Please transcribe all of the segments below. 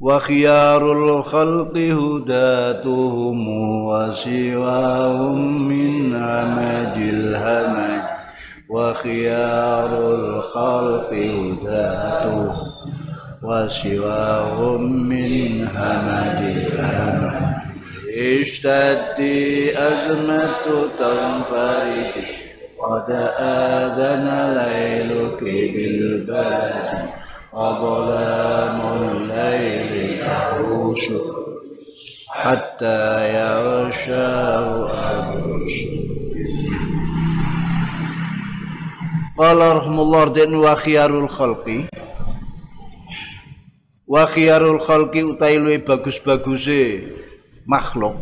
وخيار الخلق هداتهم وسواهم من همج الهمج. وخيار الخلق هداتهم وسواهم من همج الهمج. اشتدي أزمة تنفرد قد آذن ليلك بالبلد. وظلام الليل يحوش حتى يغشاه الرسل Qala rahimullah dan wa khiyarul khalqi wa khiyarul khalqi utai luwe bagus-baguse makhluk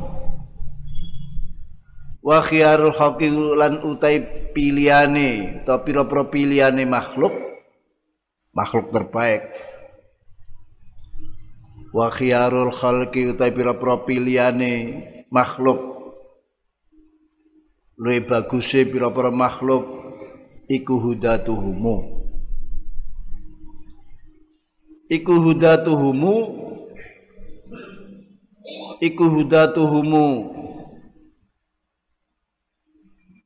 wa khiyarul khalqi lan utai pilihane atau pira-pira pilihane makhluk makhluk terbaik. Wa khiyarul khalqi utai pira-pira pilihane makhluk. Luwih baguse pira-pira makhluk iku hudatuhumu. Iku hudatuhumu iku hudatuhumu.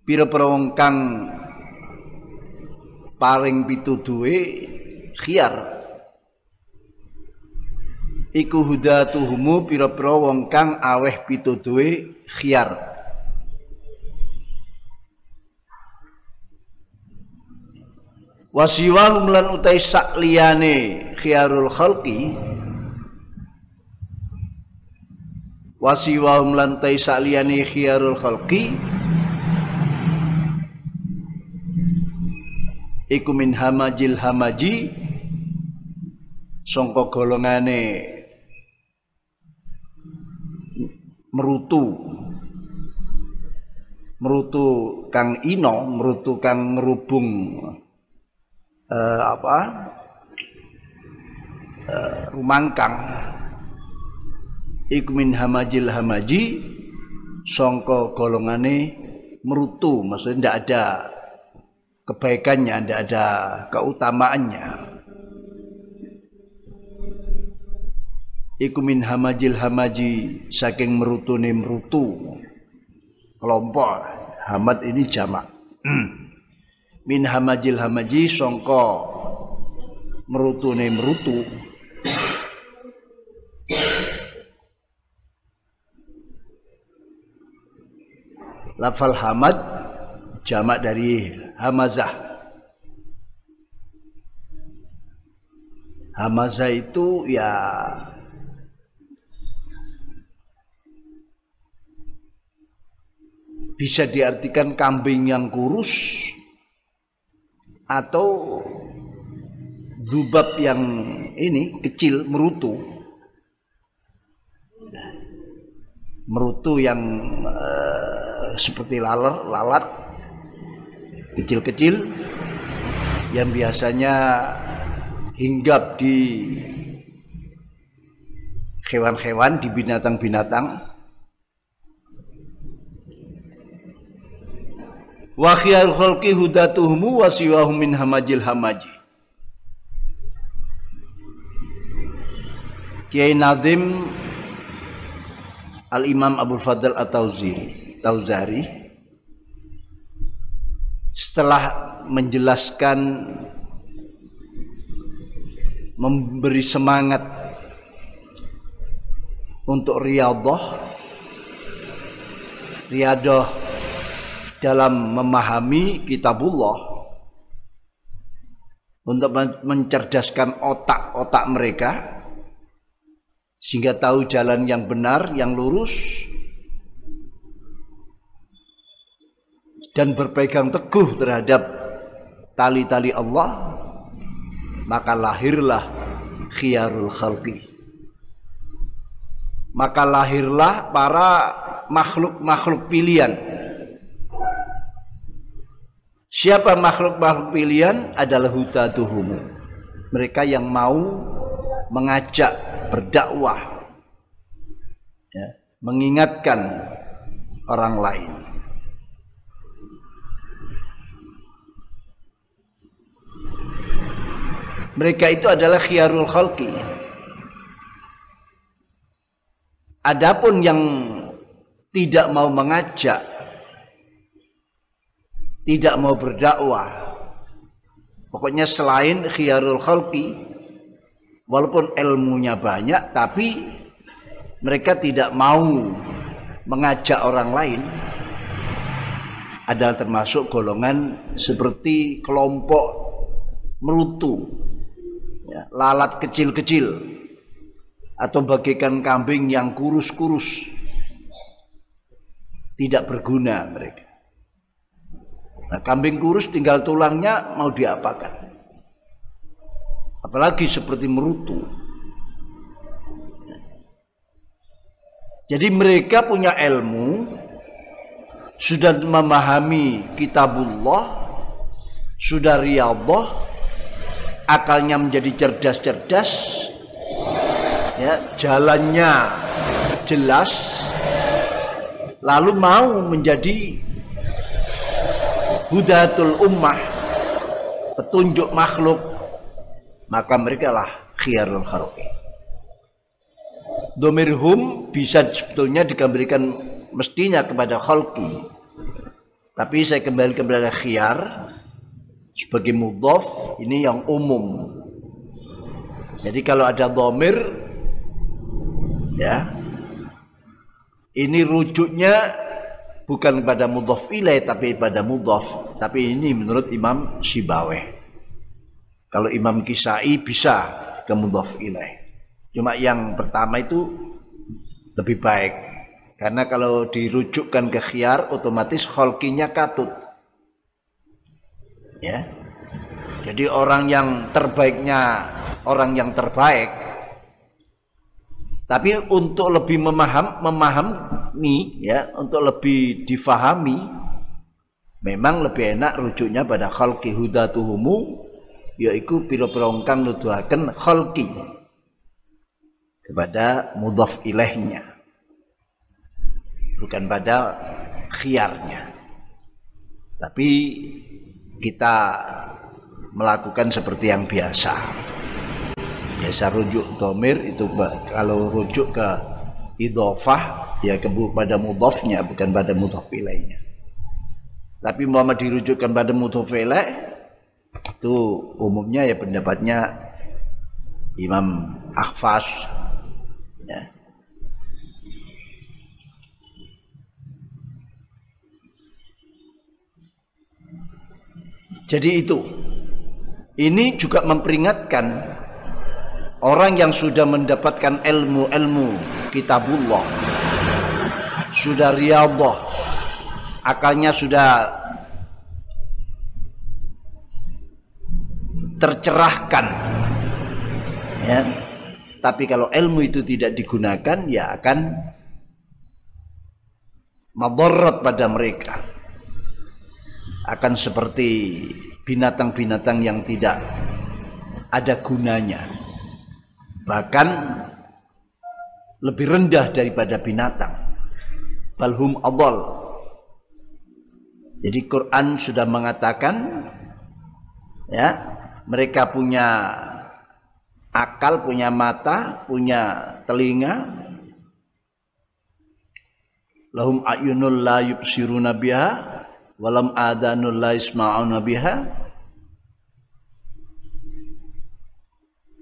Pira-pira wong kang paring pituduhe khiyar. Iku hudatuhumu pira-pira wong kang aweh pituduhe khiyar. Wasiwahum lan utai sak liyane khiyarul khalqi. Wasiwahum lan utai sak liyane khiyarul khalqi. Iku min hamajil hamaji sangka golongane merutu. Merutu kang ino merutu kang ngerubung eh, apa? Eh, rumangkang. Iku min hamajil hamaji sangka golongane merutu. Maksudnya ndak ada kebaikannya, tidak ada keutamaannya. Iku min hamajil hamaji saking merutune merutu. Kelompok hamad ini jamak. min hamajil hamaji songko merutune merutu. Lafal hamad jamak dari hamazah. Hamazah itu ya bisa diartikan kambing yang kurus atau zubab yang ini kecil merutu merutu yang uh, seperti laler lalat kecil-kecil yang biasanya hinggap di hewan-hewan, di binatang-binatang. Wa khiyar khalqi hudatuhumu wa siwahum min hamajil hamaji. Kiai Nazim Al-Imam Abu Fadl At-Tauziri Tauzari setelah menjelaskan memberi semangat untuk riadah riadah dalam memahami kitabullah untuk mencerdaskan otak-otak mereka sehingga tahu jalan yang benar, yang lurus dan berpegang teguh terhadap tali-tali Allah maka lahirlah khiyarul khalqi maka lahirlah para makhluk-makhluk pilihan. Siapa makhluk-makhluk pilihan adalah hutaduhum. Mereka yang mau mengajak berdakwah ya, mengingatkan orang lain. Mereka itu adalah khiyarul khalqi. Adapun yang tidak mau mengajak, tidak mau berdakwah, pokoknya selain khiyarul khalqi, walaupun ilmunya banyak, tapi mereka tidak mau mengajak orang lain, adalah termasuk golongan seperti kelompok merutu, ya, lalat kecil-kecil atau bagaikan kambing yang kurus-kurus. Tidak berguna mereka. Nah, kambing kurus tinggal tulangnya mau diapakan? Apalagi seperti merutu. Jadi mereka punya ilmu sudah memahami kitabullah sudah riyadhah akalnya menjadi cerdas-cerdas ya, jalannya jelas lalu mau menjadi hudatul ummah. Petunjuk makhluk. Maka mereka lah khiyarul khalqi domirhum bisa sebetulnya dikembalikan mestinya kepada khalqi. Tapi saya kembali kepada khiyar sebagai mudhof ini yang umum. Jadi kalau ada domir ya ini rujuknya bukan pada mudhaf ilaih tapi pada mudhaf tapi ini menurut Imam Sibaweh kalau Imam Kisai bisa ke mudhaf ilaih cuma yang pertama itu lebih baik. Karena kalau dirujukkan ke khiyar otomatis kholkinya katut. Ya. Jadi orang yang terbaiknya orang yang terbaik tapi untuk lebih memaham, memahami, ya, untuk lebih difahami, memang lebih enak rujuknya pada khalqi hudatuhumu, yaitu piro-piro kang nuduhaken kepada mudhaf ilahnya, bukan pada khiarnya. Tapi kita melakukan seperti yang biasa biasa rujuk domir itu kalau rujuk ke idofah ya kepada mudhafnya bukan pada mudhaf ilaihnya tapi Muhammad dirujukkan pada mudhaf itu umumnya ya pendapatnya Imam Akhfas ya. Jadi itu ini juga memperingatkan Orang yang sudah mendapatkan ilmu-ilmu kitabullah. Sudah riyadhah. Akalnya sudah tercerahkan. Ya. Tapi kalau ilmu itu tidak digunakan ya akan madarat pada mereka. Akan seperti binatang-binatang yang tidak ada gunanya bahkan lebih rendah daripada binatang. Balhum adal jadi Quran sudah mengatakan ya mereka punya akal punya mata punya telinga. Lahum ayunul la yubsiruna biha walam adanul la yasma'una biha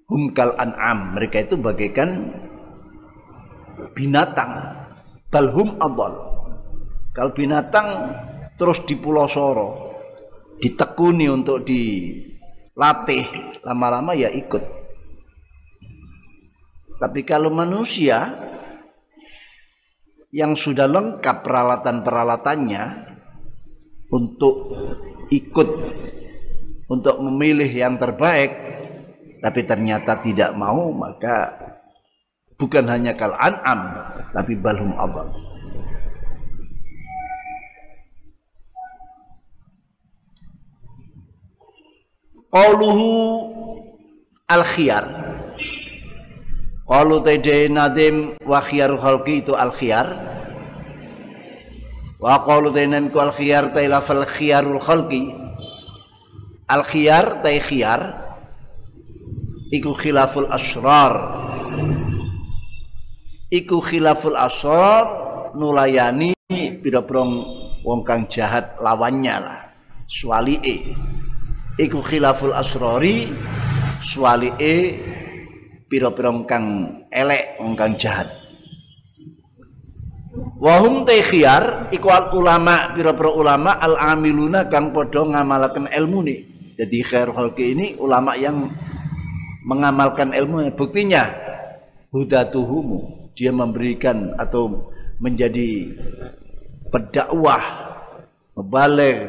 humkal an'am. Mereka itu bagaikan binatang. Balhum adal kalau binatang terus di pulau soro ditekuni untuk dilatih lama-lama ya ikut. Tapi kalau manusia yang sudah lengkap peralatan-peralatannya untuk ikut untuk memilih yang terbaik tapi ternyata tidak mau maka bukan hanya kal an'am tapi balhum adal Qauluhu al khiyar Qalu tede nadim wa khiyar khalqi itu al khiyar Wa qalu ku al khiyar ta lafal khiyarul khalqi. Al khiyar ta khiyar Iku khilaful asrar. Iku khilaful asrar nulayani pira-pira wong kang jahat lawannya lah. Swali'e iku khilaful asrori e pira-pira kang elek wong kang jahat. Wahum te khiyar iku ulama pira-pira ulama al amiluna kang padha ngamalaken ilmu nih. Jadi khair ini ulama yang mengamalkan ilmu. Buktinya hudatuhumu dia memberikan atau menjadi pendakwah membalik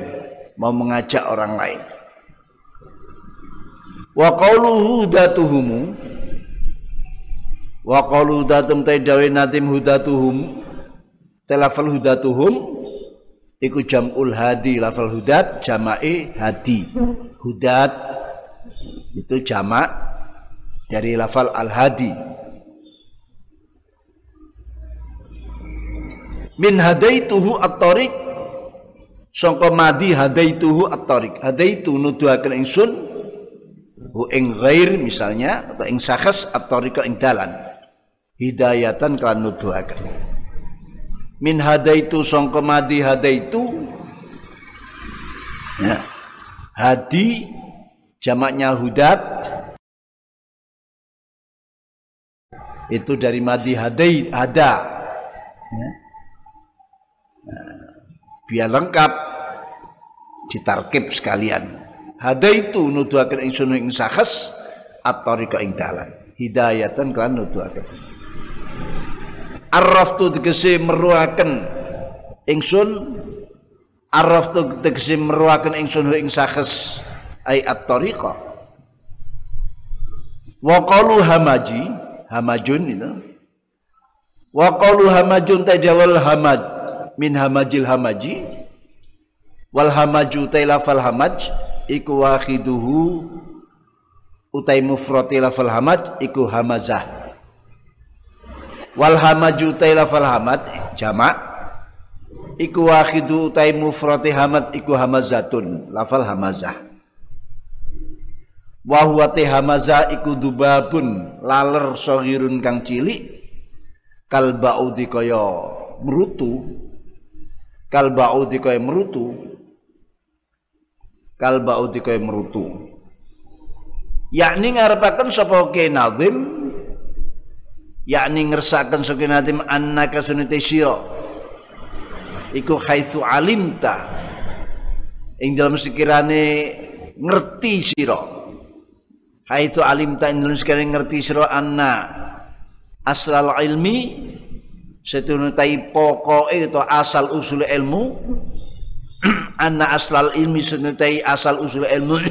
mau mengajak orang lain. Wa qauluhu hudatuhum wa qaulu datum ta dawe natim hudatuhum telafal hudatuhum iku jamul hadi lafal hudat jama'i hadi. Hudat itu jamak dari lafal al hadi min hadaituhu at-tariq. Sangka madi hadaituhu at-tariq. Hadaitu nuduhaken ingsun. Hu ing ghair misalnya atau ing sakhas atau rika ing dalan. Hidayatan kan nuduhaken min hadaitu sangka madi hadaitu. Ya. Hadi jamaknya hudat itu dari madi hadai hada. Ya. Biar lengkap ditarkib sekalian. Hadaitu nuduhaken ingsun ing sakhas at-tariqa ing dalan. Hidayatan kan nuduhaken arraftu tegese meruaken ingsun arraftu tegese meruaken ingsun ing sakhas ai at-tariqa. Wa qalu hamaji hamajun itu wa qalu hamajun tajawal hamaj. Min hamajil hamaji. Wal hamaju tailafal hamaj. Iku wakhiduhu. Utai mufrati lafal hamad iku hamazah. Wal hamaju utai lafal hamad jamak iku wakhidu utai mufrati hamad iku hamazatun lafal hamazah wa huwa hamazah iku dubabun laler sohirun kang cilik kal ba'udi kaya merutu kal ba'udi kaya merutu kal ba'udi kaya merutu. Yakni ngarepaken sapa ke nazim yakni ngersaken sapa nazim annaka sunite sira. Iku haitsu alimta. Ing dalam sekirane ngerti sira haitsu alimta ing dalam sekirane ngerti sira anna asal ilmi setunu tai pokoke atau asal usul ilmu. Anna aslal ilmi senutai asal usul ilmu.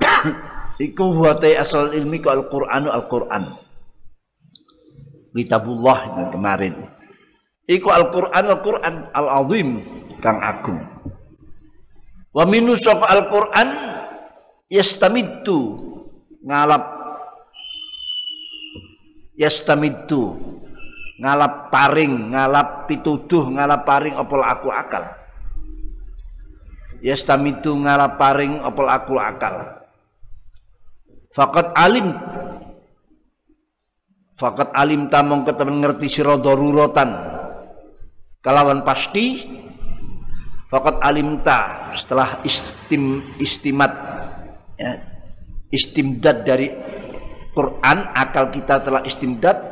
Iku huwa asal ilmi ku al-Qur'an al-Qur'an. Kitabullah yang kemarin. Iku al-Qur'an al-Qur'an al-azim kang agung. Wa minu al-Qur'an yastamiddu ngalap. Yastamiddu ngalap paring ngalap pituduh ngalap paring opol aku akal? Yastamitu ngalaparing opol akul akal? Fakat alim. Fakat alim tamong ketemen ngerti sira darurotan. Kalawan pasti fakat alim ta setelah istim istimat ya, istimdad dari Quran akal kita telah istimdad.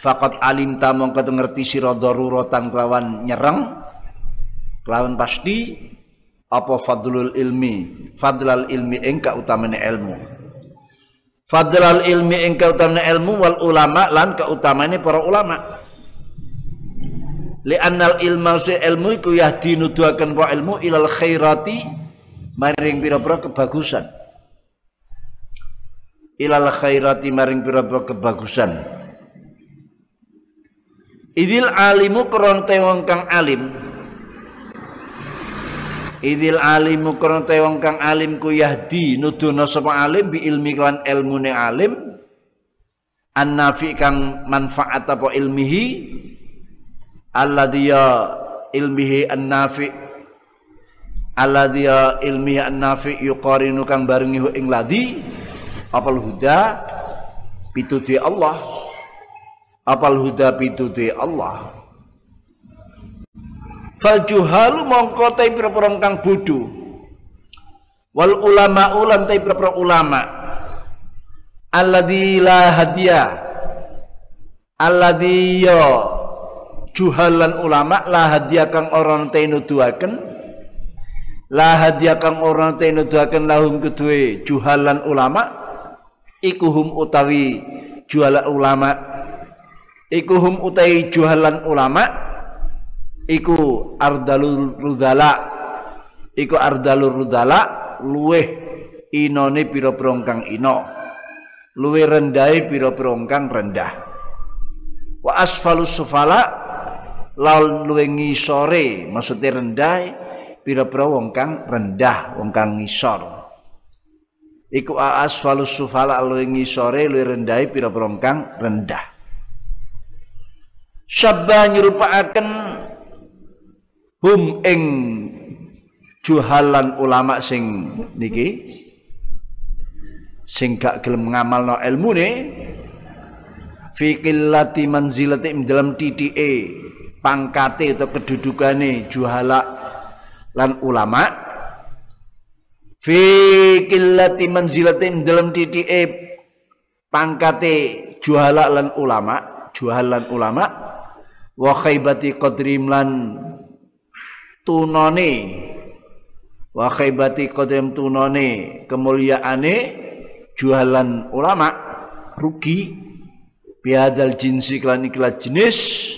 Fakat alim tamong ketemen ngerti sira darurotan kelawan nyerang kelawan pasti. Apa fadlul ilmi? Fadlal ilmi engka utamane ilmu. Fadlal ilmi engka utamane ilmu wal ulama lan keutamane para ulama. Li annal ilma si ilmu iku yahdi nuduhaken wa ilmu ilal khairati maring pira-pira kebagusan ilal khairati maring pira-pira kebagusan. Idil alimu kron wong kang alim. Idil alimu kron wong kang alim ku yahdi nuduno sapa alim bi ilmi lan ilmune alim. An nafi kang manfaat apa ilmihi? Alladhiya ilmihi an nafi alladhiya ilmihi an nafi yuqarinu kang barengi ing ladi apal huda pituti Allah. Apal huda pituti Allah. Fal juhalu mongko te pira kang bodho. Wal ulama ulan te pira ulama. Alladzi la hadiya. Alladzi ya juhalan ulama la hadiya kang ora te nuduhaken. La hadiya kang ora te nuduhaken lahum kedue juhalan ulama ikuhum utawi jualan ulama. Ikuhum utawi jualan ulama. Iku ardalur rudala. Iku ardalur rudala luweh inone pira prongkang ino luweh rendai pira prongkang rendah. Wa asfalus sufala laul luweh ngisore maksudnya rendah pira-pira wong kang rendah wong kang ngisor iku asfalus sufala luwih ngisore luwih rendahe pira-pira kang rendah. Syabba nyerupaaken hum ing juhalan ulama sing niki sing gak gelem ngamalno ilmune fi qillati manzilati dalam titike pangkate atau kedudukane juhala lan ulama fi qillati manzilatin dalam titike pangkate juhala lan ulama jualan ulama wa khaybati qadrim lan tunone wa khaybati qadrim tunone kemuliaane jualan ulama rugi. Biadal jinsi klan iklan jenis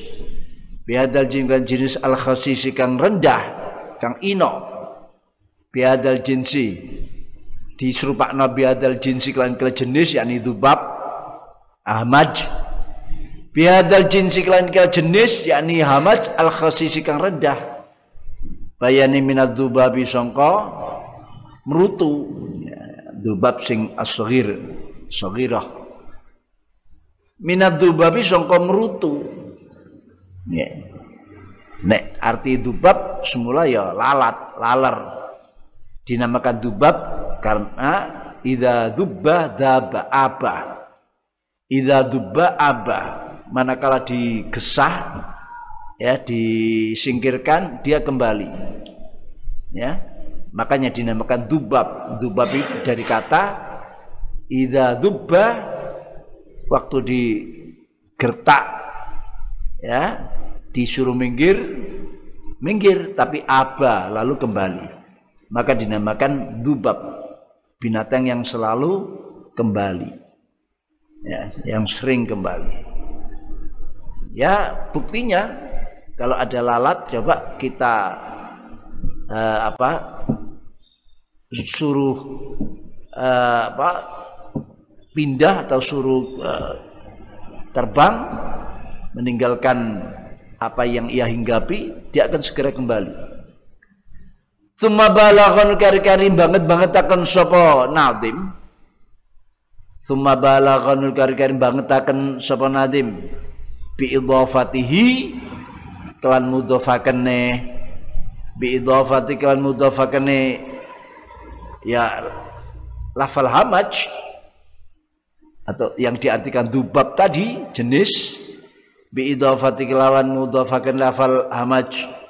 biadal jin klan jenis al khasisi kang rendah kang ino biadal jinsi. Diserupak nabi adal jinsi klan klan jenis yakni dubab ahmad biadal jinsi klan klan jenis yakni hamad al khasisi kang rendah. Bayani minad dubabi songko merutu. Dubab sing asghir saghirah minad dubabi songko merutu. Ya. nek arti dubab semula ya lalat laler dinamakan dubab karena idza dubba daba apa idza dubba aba. Manakala digesah ya disingkirkan dia kembali. Ya. Makanya dinamakan dubab dubab itu dari kata idza dubba waktu digertak ya disuruh minggir minggir tapi aba lalu kembali maka dinamakan dubab binatang yang selalu kembali. Ya yang sering kembali. Ya buktinya kalau ada lalat coba kita uh, apa suruh uh, apa pindah atau suruh uh, terbang meninggalkan apa yang ia hinggapi dia akan segera kembali Suma balaghon kari-kari banget banget akan sapa? Nadim. Suma balaghon kari-kari banget akan sapa nadim. Bi idhafatihi kelan mudhafakane bi idhafati kelan mudhafakane ya lafal hamaj. Atau yang diartikan dubab tadi jenis. Bi idhafati kelawan mudhafakan lafal hamaj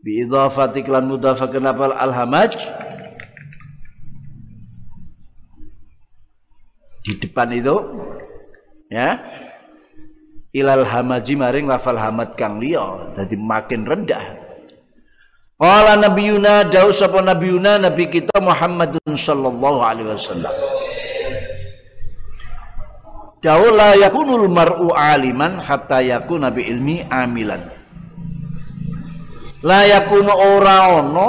bi idhafati lan mudhafakan lafal al hamaj di depan itu ya. Ilal hamaji maring lafal hamad kang liya dadi makin rendah. Qala nabiyuna dawu sapa nabiyuna nabi kita Muhammadun sallallahu alaihi wasallam. Dawu yakunul mar'u aliman hatta yakuna bi ilmi amilan layakunu ora ono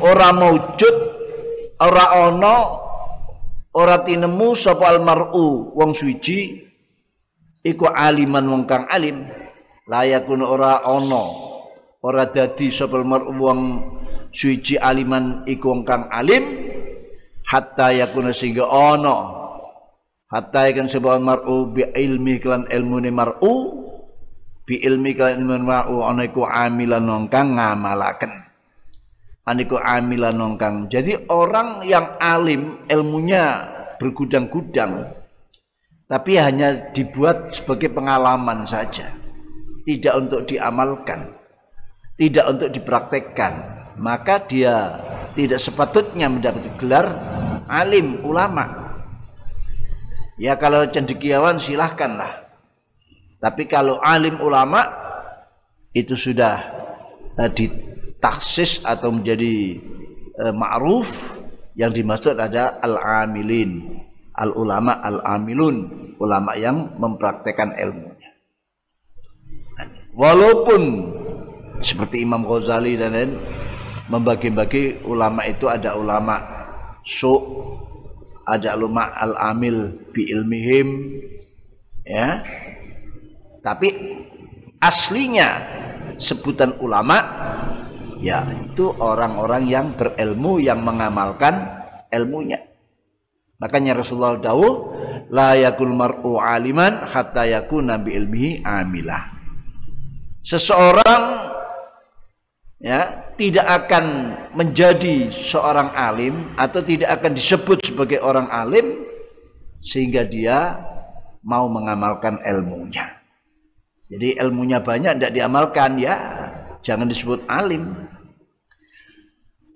ora maujud ora ono ora tinemu sapa almar'u wong suci iku aliman wong kang alim. Layakun ora ana ora dadi sapa almar'u wong suci aliman iku wong kang alim. Hatta yakuna sehingga ana hatta ikan sebuah mar'u bi ilmi kelan ilmu mar'u bi ilmi kelan ilmu ana iku amilan wong kang ngamalaken aniku amilan nongkang. Jadi orang yang alim ilmunya bergudang-gudang tapi hanya dibuat sebagai pengalaman saja. Tidak untuk diamalkan. Tidak untuk dipraktekkan. Maka dia tidak sepatutnya mendapat gelar alim ulama. Ya kalau cendekiawan silahkanlah. Tapi kalau alim ulama itu sudah uh, taksis atau menjadi e, ma'ruf yang dimaksud ada al-amilin al-ulama al-amilun ulama yang mempraktekkan ilmunya. Walaupun seperti Imam Ghazali dan lain membagi-bagi ulama itu ada ulama su ada ulama al-amil bi ilmihim ya tapi aslinya sebutan ulama ya itu orang-orang yang berilmu yang mengamalkan ilmunya makanya Rasulullah dawuh la yakul mar'u aliman hatta yakuna bi ilmihi amilah seseorang ya tidak akan menjadi seorang alim atau tidak akan disebut sebagai orang alim sehingga dia mau mengamalkan ilmunya. Jadi ilmunya banyak tidak diamalkan ya jangan disebut alim.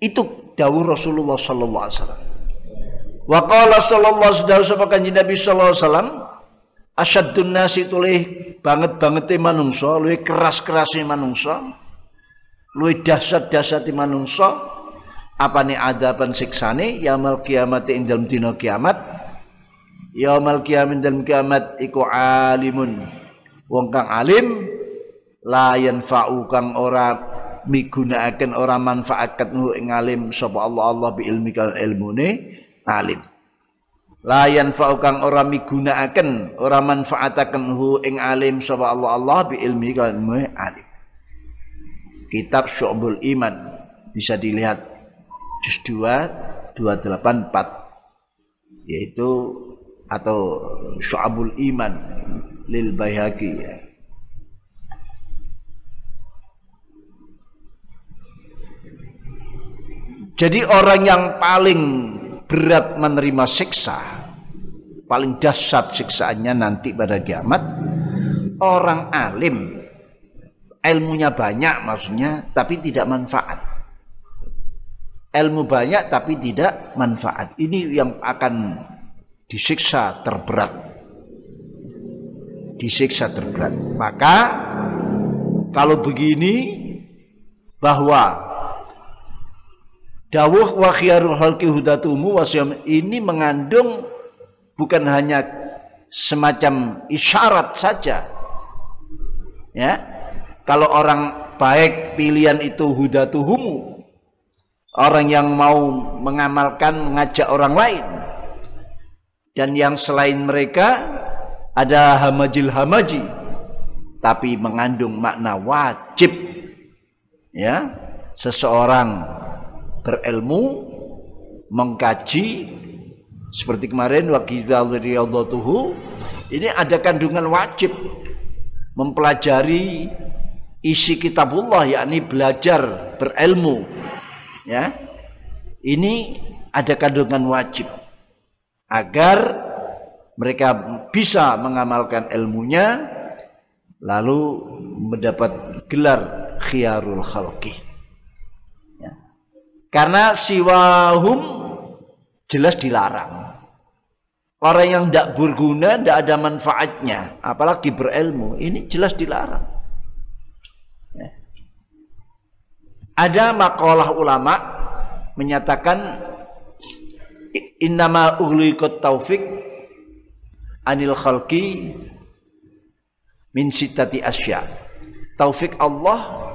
Itu dawuh Rasulullah sallallahu alaihi wasallam. Wa qala sallallahu alaihi wasallam Nabi sallallahu alaihi wasallam asyadun nasi tulih banget-bangete manungsa, luwih keras-kerase manungsa, luwih dahsyat-dahsyate manungsa, apane adaban siksane yaumul kiamat ing dalem dina kiamat. Yaumul kiamat dalem kiamat iku alimun. Wong kang alim layan fa'u kang ora migunakaken ora manfaatkan ing alim sapa Allah Allah bi ilmi kal ilmune alim. Layan fa'u kang ora migunakaken ora manfaataken hu ing alim sapa Allah Allah bi ilmi kal ilmune alim. Kitab Syu'bul Iman bisa dilihat juz 2 284 yaitu atau Syu'abul Iman lil ya. Jadi orang yang paling berat menerima siksa, paling dahsyat siksaannya nanti pada kiamat, orang alim, ilmunya banyak maksudnya, tapi tidak manfaat. Ilmu banyak tapi tidak manfaat. Ini yang akan disiksa terberat. Disiksa terberat. Maka kalau begini bahwa Dawuh wa khiyarul halki hudatumu wasyam ini mengandung bukan hanya semacam isyarat saja. Ya. Kalau orang baik pilihan itu hudatuhumu. Orang yang mau mengamalkan mengajak orang lain. Dan yang selain mereka ada hamajil hamaji tapi mengandung makna wajib. Ya seseorang berilmu, mengkaji seperti kemarin tuhu ini ada kandungan wajib mempelajari isi kitabullah yakni belajar berilmu. Ya ini ada kandungan wajib agar mereka bisa mengamalkan ilmunya lalu mendapat gelar khiyarul khalqi karena siwahum jelas dilarang. Orang yang tidak berguna, tidak ada manfaatnya, apalagi berilmu, ini jelas dilarang. Ya. Ada makalah ulama menyatakan innama ughliqat taufik anil khalqi min sitati asya. Taufik Allah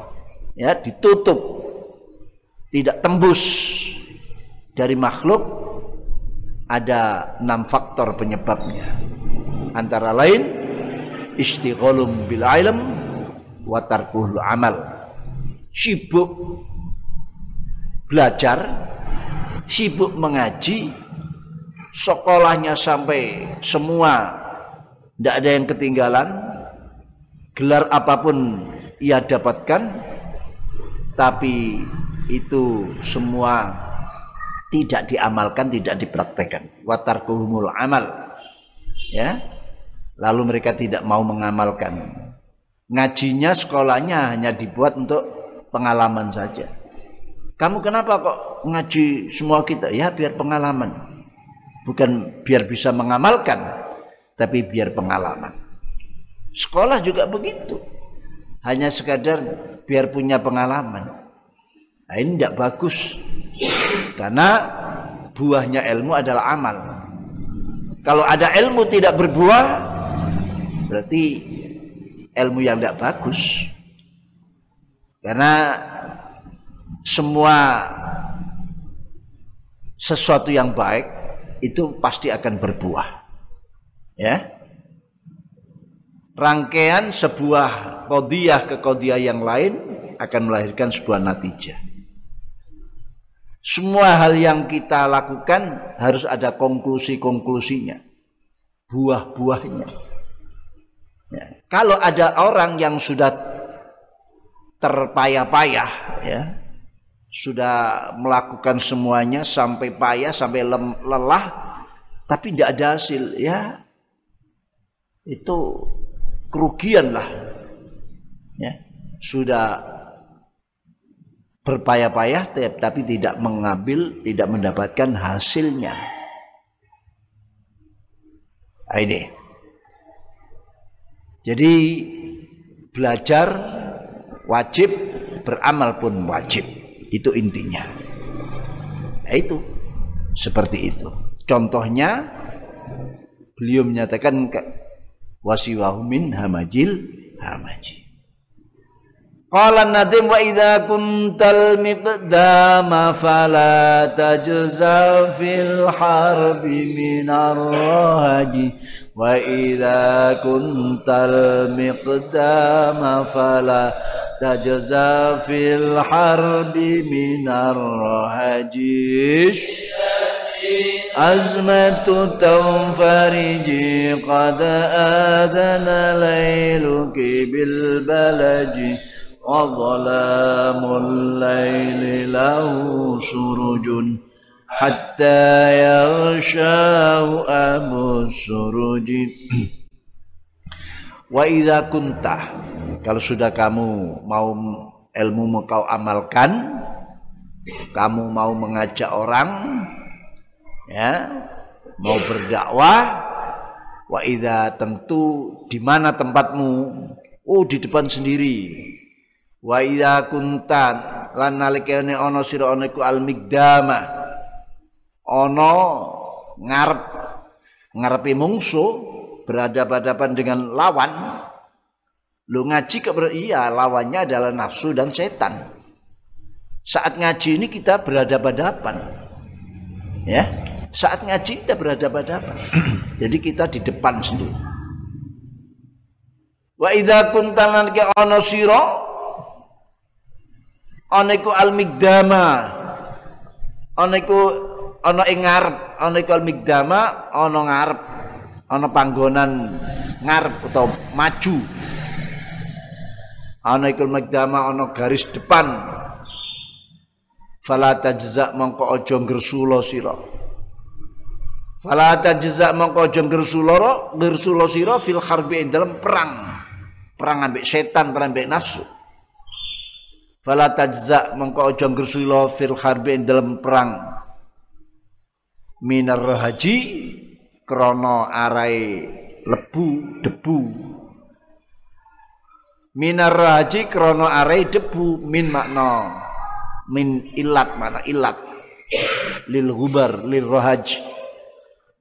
ya ditutup tidak tembus dari makhluk ada enam faktor penyebabnya. Antara lain istighalum bil ilm wa tarkuhul amal. Sibuk belajar, sibuk mengaji, sekolahnya sampai semua tidak ada yang ketinggalan, gelar apa pun ia dapatkan, tapi itu semua tidak diamalkan, tidak dipraktekkan. Watarkuhumul amal. Ya. Lalu mereka tidak mau mengamalkan. Ngajinya, sekolahnya hanya dibuat untuk pengalaman saja. Kamu kenapa kok ngaji semua kita? Ya biar pengalaman. Bukan biar bisa mengamalkan, tapi biar pengalaman. Sekolah juga begitu. Hanya sekadar biar punya pengalaman. Nah, ini tidak bagus. Karena buahnya ilmu adalah amal. Kalau ada ilmu tidak berbuah, berarti ilmu yang tidak bagus. Karena semua sesuatu yang baik itu pasti akan berbuah. Ya. Rangkaian sebuah kodiah ke kodiah yang lain akan melahirkan sebuah natijah. Semua hal yang kita lakukan harus ada konklusi-konklusinya, buah-buahnya. Ya. Kalau ada orang yang sudah terpayah-payah, ya, sudah melakukan semuanya sampai payah, sampai lelah, tapi tidak ada hasil, ya itu kerugian lah. Ya, sudah berpayah-payah tapi tidak mengambil, tidak mendapatkan hasilnya. Nah, ini. Jadi belajar wajib, beramal pun wajib. Itu intinya. Nah, itu seperti itu. Contohnya beliau menyatakan wasiwahu min hamajil hamaji. Qala nadim wa idza kuntal miqdama fala tajza fil harbi min arhaji wa idza kuntal miqdama fala tajza fil harbi min arhaji أزمة تنفرجي قد آذن ليلك بالبلج وظلام الليل له سرج حتى يغشاه أبو السرج Wa idza kunta kalau sudah kamu mau ilmu kau amalkan kamu mau mengajak orang ya mau berdakwah wa idza tentu di mana tempatmu oh di depan sendiri wa idza kuntan lan nalikane ana sira ana iku al migdama ana ngarep ngarepe mungsu berhadapan-hadapan dengan lawan lu ngaji ke iya lawannya adalah nafsu dan setan saat ngaji ini kita berhadapan-hadapan ya saat ngaji kita berhadapan-hadapan. Jadi kita di depan sendiri. Wa idza kunta lan ki ana sira ana iku al migdama ana iku ana ing ngarep. Ana iku al migdama ana ngarep. Ana panggonan ngarep atau maju. Ana iku al migdama ana garis depan. Fala tajza mongko aja ngresula sira. Fala tajza mongko aja nggersuloro nggersulo sira fil harbi dalam perang. Perang ambek setan, perang ambek nafsu. Fala tajza mongko aja nggersulo fil harbi dalam perang. Minar haji krono arai lebu debu. Minar haji krono arai debu min makna min ilat mana ilat lil gubar lil rohaj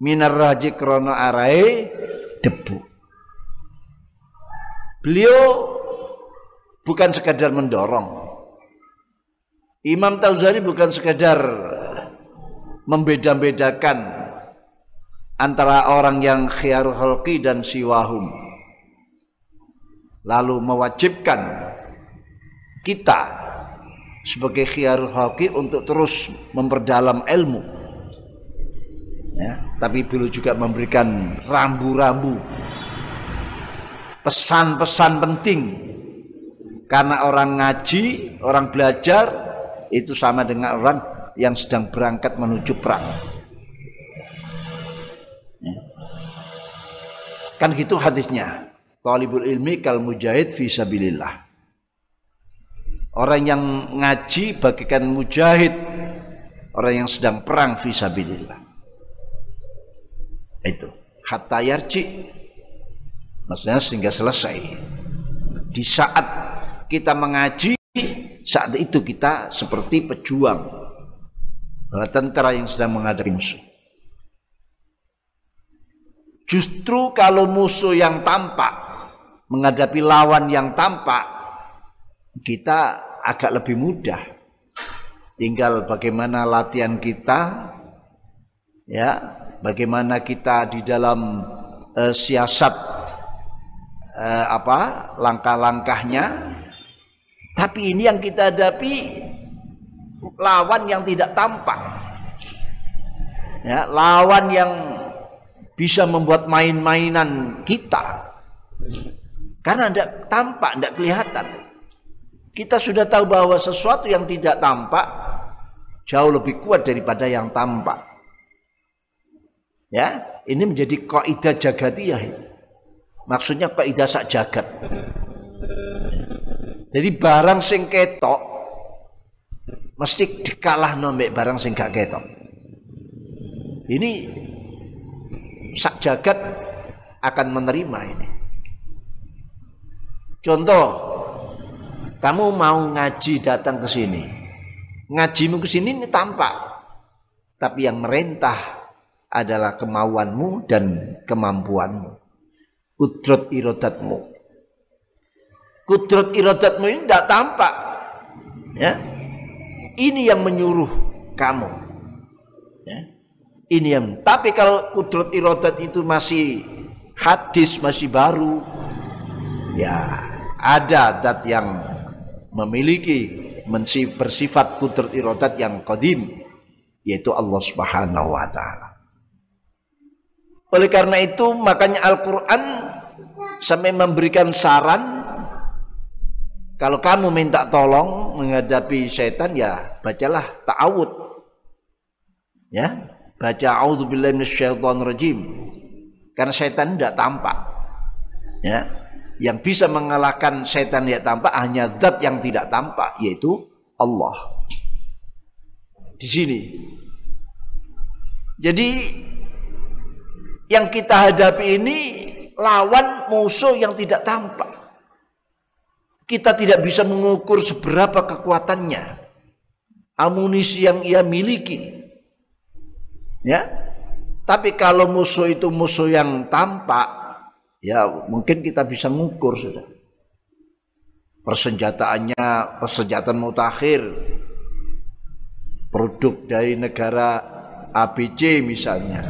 minar raji krono arai debu. Beliau bukan sekadar mendorong. Imam Tauzani bukan sekadar membeda-bedakan antara orang yang khiyarul khalqi dan siwahum. Lalu mewajibkan kita sebagai khiyarul khalqi untuk terus memperdalam ilmu. Ya, tapi beliau juga memberikan rambu-rambu pesan-pesan penting. Karena orang ngaji, orang belajar itu sama dengan orang yang sedang berangkat menuju perang. Ya. Kan gitu hadisnya. Talibul ilmi kal mujahid fi sabilillah. Orang yang ngaji bagikan mujahid, orang yang sedang perang fi sabilillah. Itu. Hatta yarji. Maksudnya sehingga selesai. Di saat kita mengaji, saat itu kita seperti pejuang tentara yang sedang menghadapi musuh. Justru kalau musuh yang tampak menghadapi lawan yang tampak, kita agak lebih mudah. Tinggal bagaimana latihan kita, ya, bagaimana kita di dalam uh, siasat uh, apa langkah-langkahnya. Tapi ini yang kita hadapi lawan yang tidak tampak. Ya, lawan yang bisa membuat main-mainan kita. Karena tidak tampak, tidak kelihatan. Kita sudah tahu bahwa sesuatu yang tidak tampak jauh lebih kuat daripada yang tampak. Ya, ini menjadi kaidah jagatiyah. Maksudnya kaidah sak jagat. Jadi barang sing ketok mesti dikalah nombek barang sing gak ketok. Ini sak jagat akan menerima ini. Contoh, kamu mau ngaji datang ke sini. Ngajimu ke sini ini tampak. Tapi yang merentah adalah kemauanmu dan kemampuanmu. Kudrot irodatmu. Kudrot irodatmu ini tidak tampak. Ya, ini yang menyuruh kamu. Ya. Ini yang. Tapi kalau kudrat irodat itu masih hadis masih baru, ya ada dat yang memiliki bersifat kudrat irodat yang kodim, yaitu Allah Subhanahu Wa Taala. Oleh karena itu makanya Al-Quran sampai memberikan saran kalau kamu minta tolong menghadapi setan ya bacalah ta'awud. Ya, baca auzubillahi minasyaitonirrajim. Karena setan tidak tampak. Ya, yang bisa mengalahkan setan yang tampak hanya zat yang tidak tampak yaitu Allah. Di sini. Jadi yang kita hadapi ini lawan musuh yang tidak tampak. Kita tidak bisa mengukur seberapa kekuatannya. Amunisi yang ia miliki. Ya. Tapi kalau musuh itu musuh yang tampak, ya mungkin kita bisa mengukur sudah. Persenjataannya persenjataan mutakhir. Produk dari negara ABC misalnya.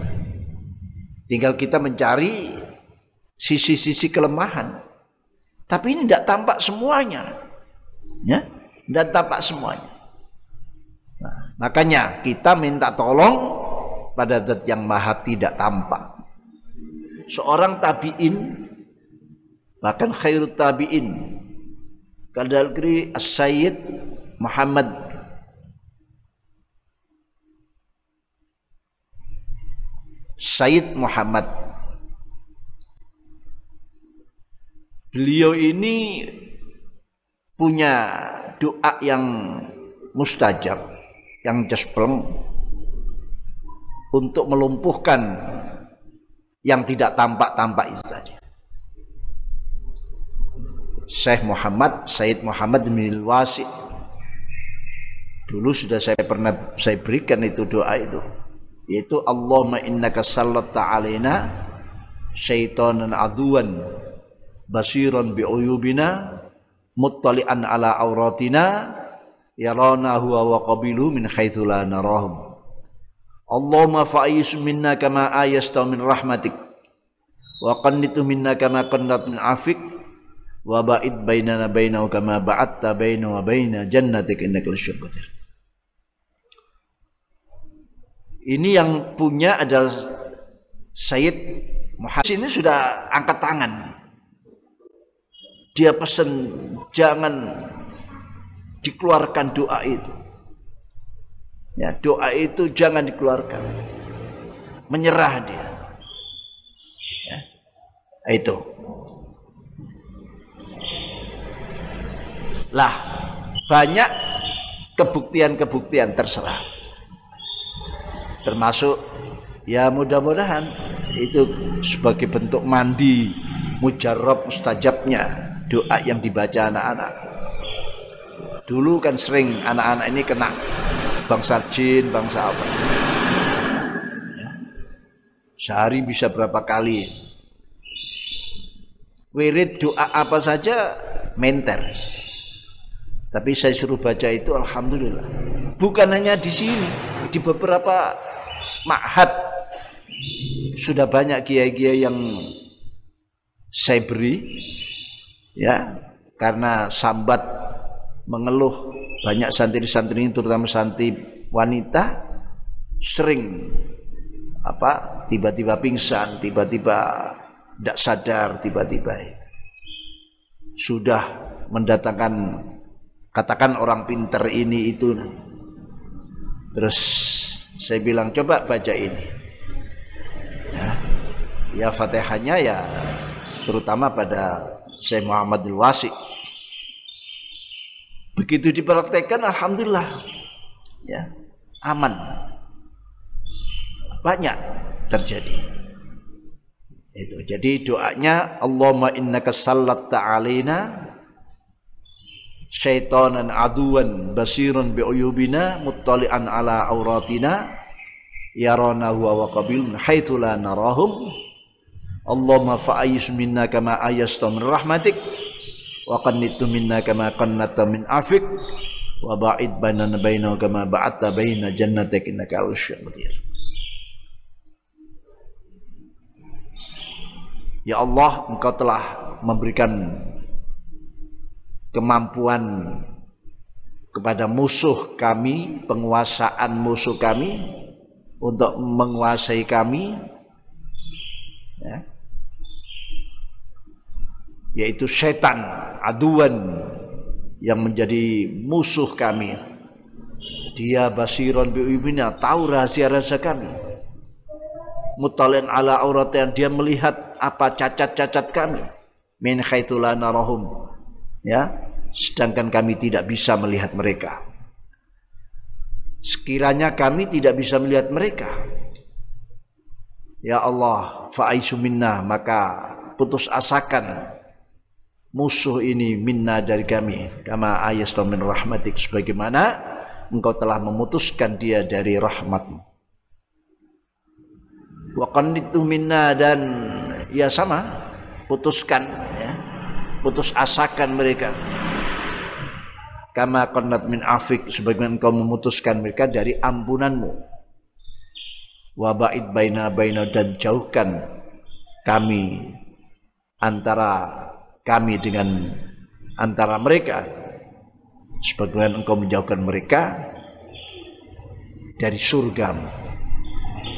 Tinggal kita mencari sisi-sisi kelemahan. Tapi ini tidak tampak semuanya. Ya, tidak tampak semuanya. Nah, makanya kita minta tolong pada zat yang maha tidak tampak. Seorang tabi'in bahkan khairut tabi'in kadalkri as-sayyid Muhammad Sayyid Muhammad Beliau ini punya doa yang mustajab, yang jaspleng untuk melumpuhkan yang tidak tampak-tampak itu tadi. Syekh Muhammad, Said Muhammad bin Wasi. Dulu sudah saya pernah saya berikan itu doa itu. Yaitu Allahumma innaka sallatta alaina syaitanan aduan basiran bi uyubina muttali'an ala auratina yarana huwa wa qabilu min haitsu la narahum. Allahumma fa'is minna kama ayasta min rahmatik wa qannitu minna kama qannat min afik wa ba'id bainana bainahu kama ba'atta baina wa baina jannatik innaka qadir. Ini yang punya adalah Sayyid Muhammad. Ini sudah angkat tangan dia pesan jangan dikeluarkan doa itu Ya, doa itu jangan dikeluarkan. Menyerah dia. Ya. Itu. Lah, banyak kebuktian-kebuktian terserah. Termasuk ya mudah-mudahan itu sebagai bentuk mandi mujarab mustajabnya doa yang dibaca anak-anak. Dulu kan sering anak-anak ini kena bangsa jin, bangsa apa. Ya. Sehari bisa berapa kali. Wirid doa apa saja menter. Tapi saya suruh baca itu alhamdulillah. Bukan hanya di sini, di beberapa ma'had sudah banyak kiai-kiai yang saya beri ya karena sambat mengeluh banyak santri-santri terutama santri wanita sering apa tiba-tiba pingsan, tiba-tiba tidak sadar, tiba-tiba sudah mendatangkan katakan orang pinter ini itu. Terus saya bilang coba baca ini. Ya, ya fatihahnya ya terutama pada Syekh Muhammad Wasi Begitu dipraktekkan alhamdulillah ya, aman. Banyak terjadi. Itu. Jadi doanya Allahumma innaka sallatta alaina syaitanan aduan basirun bi uyubina muttali'an ala auratina yarana huwa wa qabilun haitsu la narahum Allahumma fa'ayis minna kama ayasta min rahmatik wa qannitu minna kama qannata min afik wa ba'id bainana bainahu kama ba'atta baina jannatik innaka qadir. Ya Allah engkau telah memberikan kemampuan kepada musuh kami, penguasaan musuh kami untuk menguasai kami yaitu setan aduan yang menjadi musuh kami. Dia basiron bi'ibina tahu rahasia-rahasia kami. Mutalin ala aurat yang dia melihat apa cacat-cacat kami. Min khaitula narahum. Ya sedangkan kami tidak bisa melihat mereka. Sekiranya kami tidak bisa melihat mereka ya Allah fa'aisu maka putus asakan musuh ini minna dari kami. Kama ayastu min rahmatik sebagaimana engkau telah memutuskan dia dari rahmatmu. Wa qannitu minna dan ya sama putuskan ya. Putus asakan mereka. Kama qannat min afik sebagaimana engkau memutuskan mereka dari ampunanmu. Wa ba'id baina baina dan jauhkan kami antara kami dengan antara mereka. Sebagaimana engkau menjauhkan mereka dari surga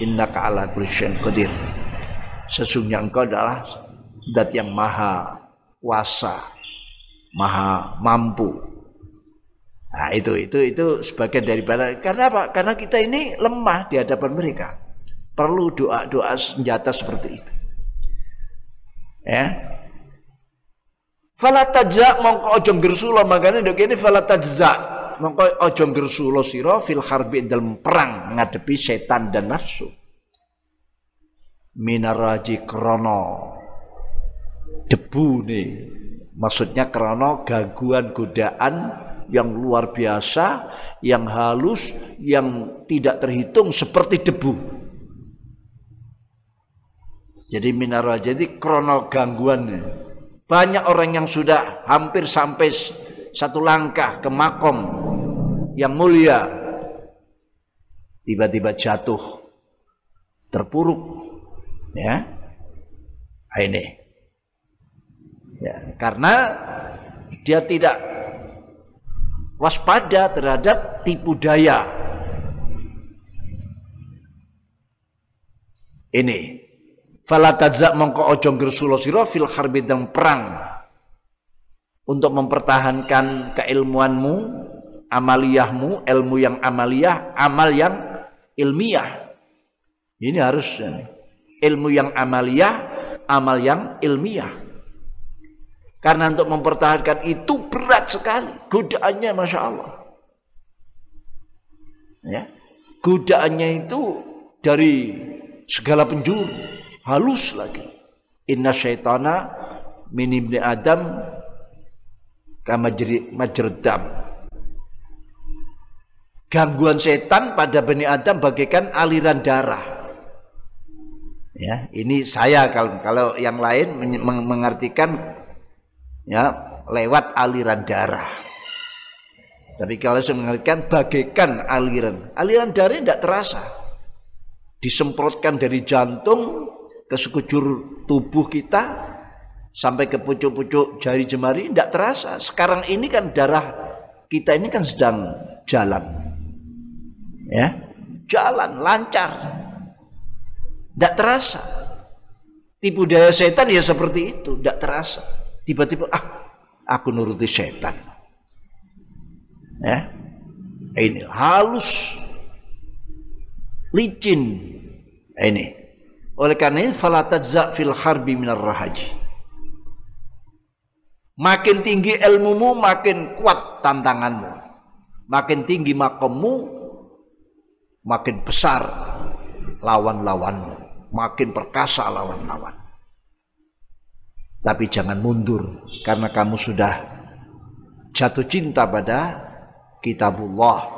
innaka ala kulli qadir. Sesungguhnya engkau adalah zat yang maha kuasa maha mampu. Nah itu itu itu sebagian daripada karena apa? Karena kita ini lemah di hadapan mereka. Perlu doa doa senjata seperti itu. Ya Fala tajza mongko aja ngersula makane ndek kene fala tajza. Mongko aja ngersula sira fil harbi dalam perang ngadepi setan dan nafsu. Minaraji krono debu nih maksudnya krono gangguan godaan yang luar biasa yang halus yang tidak terhitung seperti debu. Jadi minaraji jadi krono gangguan nih banyak orang yang sudah hampir sampai satu langkah ke makom yang mulia tiba-tiba jatuh terpuruk ya. Nah, ini. Ya karena dia tidak waspada terhadap tipu daya. Ini fala mongko ojo gersulo sira fil harbi perang. Untuk mempertahankan keilmuanmu amaliyahmu ilmu yang amaliyah amal yang ilmiah. Ini harus ilmu yang amaliyah amal yang ilmiah. Karena untuk mempertahankan itu berat sekali. Godaannya masya Allah. Ya. Godaannya itu dari segala penjuru halus lagi. Inna syaitana min ibni adam kama majredam gangguan setan pada Bani Adam bagaikan aliran darah. Ya ini saya kalau kalau yang lain mengartikan ya lewat aliran darah. Tapi kalau saya mengartikan bagaikan aliran. Aliran darah tidak terasa. Disemprotkan dari jantung ke sekujur tubuh kita sampai ke pucuk-pucuk jari jemari tidak terasa. Sekarang ini kan darah kita ini kan sedang jalan. Ya. Jalan lancar. Tidak terasa. Tipu daya setan ya seperti itu, tidak terasa. Tiba-tiba ah, aku nuruti setan. Ya. Ini halus licin ini oleh karena ini fala fil harbi minar rahaji. Makin tinggi ilmumu makin kuat tantanganmu. Makin tinggi makommu makin besar lawan-lawanmu. Makin perkasa lawan-lawan. Tapi jangan mundur karena kamu sudah jatuh cinta pada kitabullah.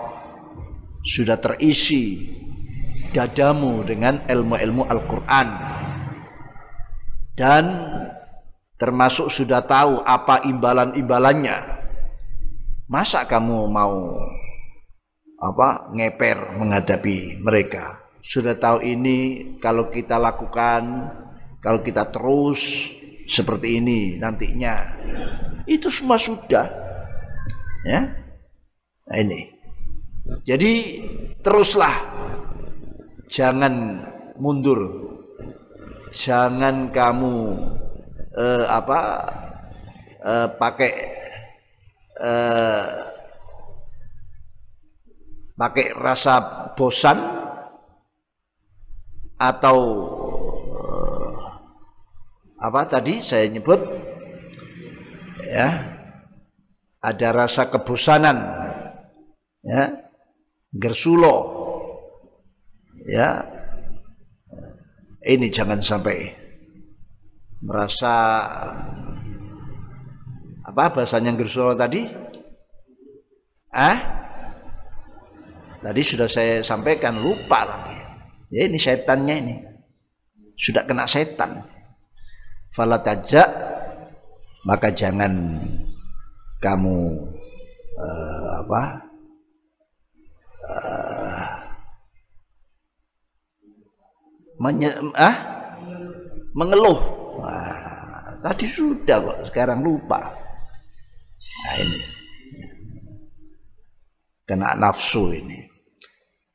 Sudah terisi dadamu dengan ilmu-ilmu Al-Quran. Dan termasuk sudah tahu apa imbalan-imbalannya. Masa kamu mau apa ngeper menghadapi mereka? Sudah tahu ini kalau kita lakukan kalau kita terus seperti ini nantinya. Itu semua sudah ya. Nah ini. Jadi teruslah jangan mundur. Jangan kamu uh, apa uh, pakai uh, pakai rasa bosan atau uh, apa tadi saya nyebut ya ada rasa kebosanan ya gersulo ya. Ini jangan sampai merasa apa bahasanya Gersolo tadi? Ah tadi sudah saya sampaikan lupa lagi. Ya ini setannya ini. Sudah kena setan. Falatajak maka jangan kamu uh, apa uh, menye, ah, mengeluh. Nah, tadi sudah kok, sekarang lupa. Nah ini kena nafsu ini.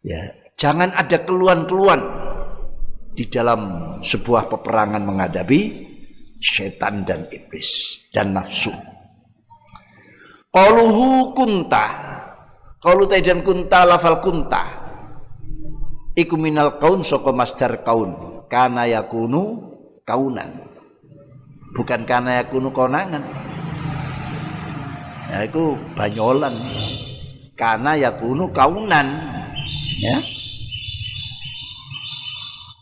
Ya, jangan ada keluhan-keluhan di dalam sebuah peperangan menghadapi setan dan iblis dan nafsu. Qaluhu kunta. Qalu dan kunta lafal kunta iku minal kaun soko masdar kaun. Kana yakunu kaunan. Bukan kana yakunu konangan. Ya itu banyolan. Kana yakunu kaunan. Ya.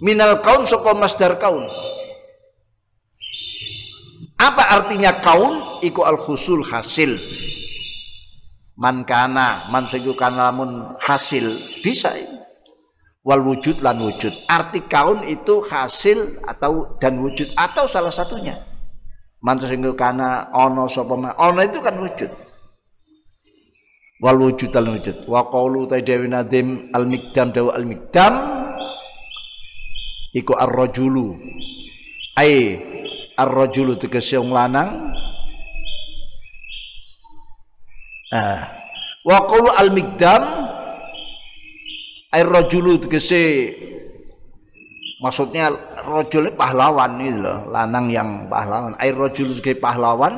Minal kaun soko masdar kaun. Apa artinya kaun? Iku al khusul hasil. Man kana man kana lamun hasil bisa itu wal wujud lan wujud. Arti kaun itu hasil atau dan wujud atau salah satunya. Mantu sing kana ono sapa ono itu kan wujud. Wal wujud lan wujud. Wa qaulu ta dewi nadim al mikdam dawa al mikdam iku ar-rajulu ai ar-rajulu lanang ah wa qulu al-mikdam ai rajulu tegese maksudnya rajul pahlawan ini loh lanang yang pahlawan. Ai rajul sebagai pahlawan.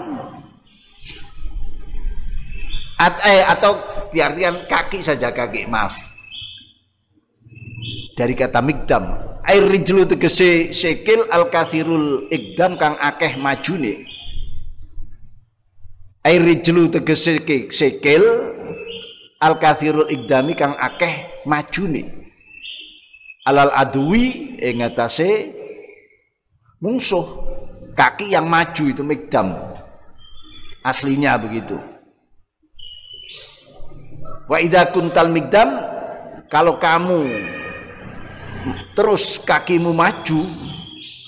At, eh, atau diartikan kaki saja kaki maaf. Dari kata mikdam. Air rijlu tegese sekil al kathirul ikdam kang akeh majune. Air rijlu tegese sekil al kathirul ikdami kang akeh majune. Alal adui ing atase musuh kaki yang maju itu mikdam. Aslinya begitu. Wa idza kuntal migdam kalau kamu terus kakimu maju,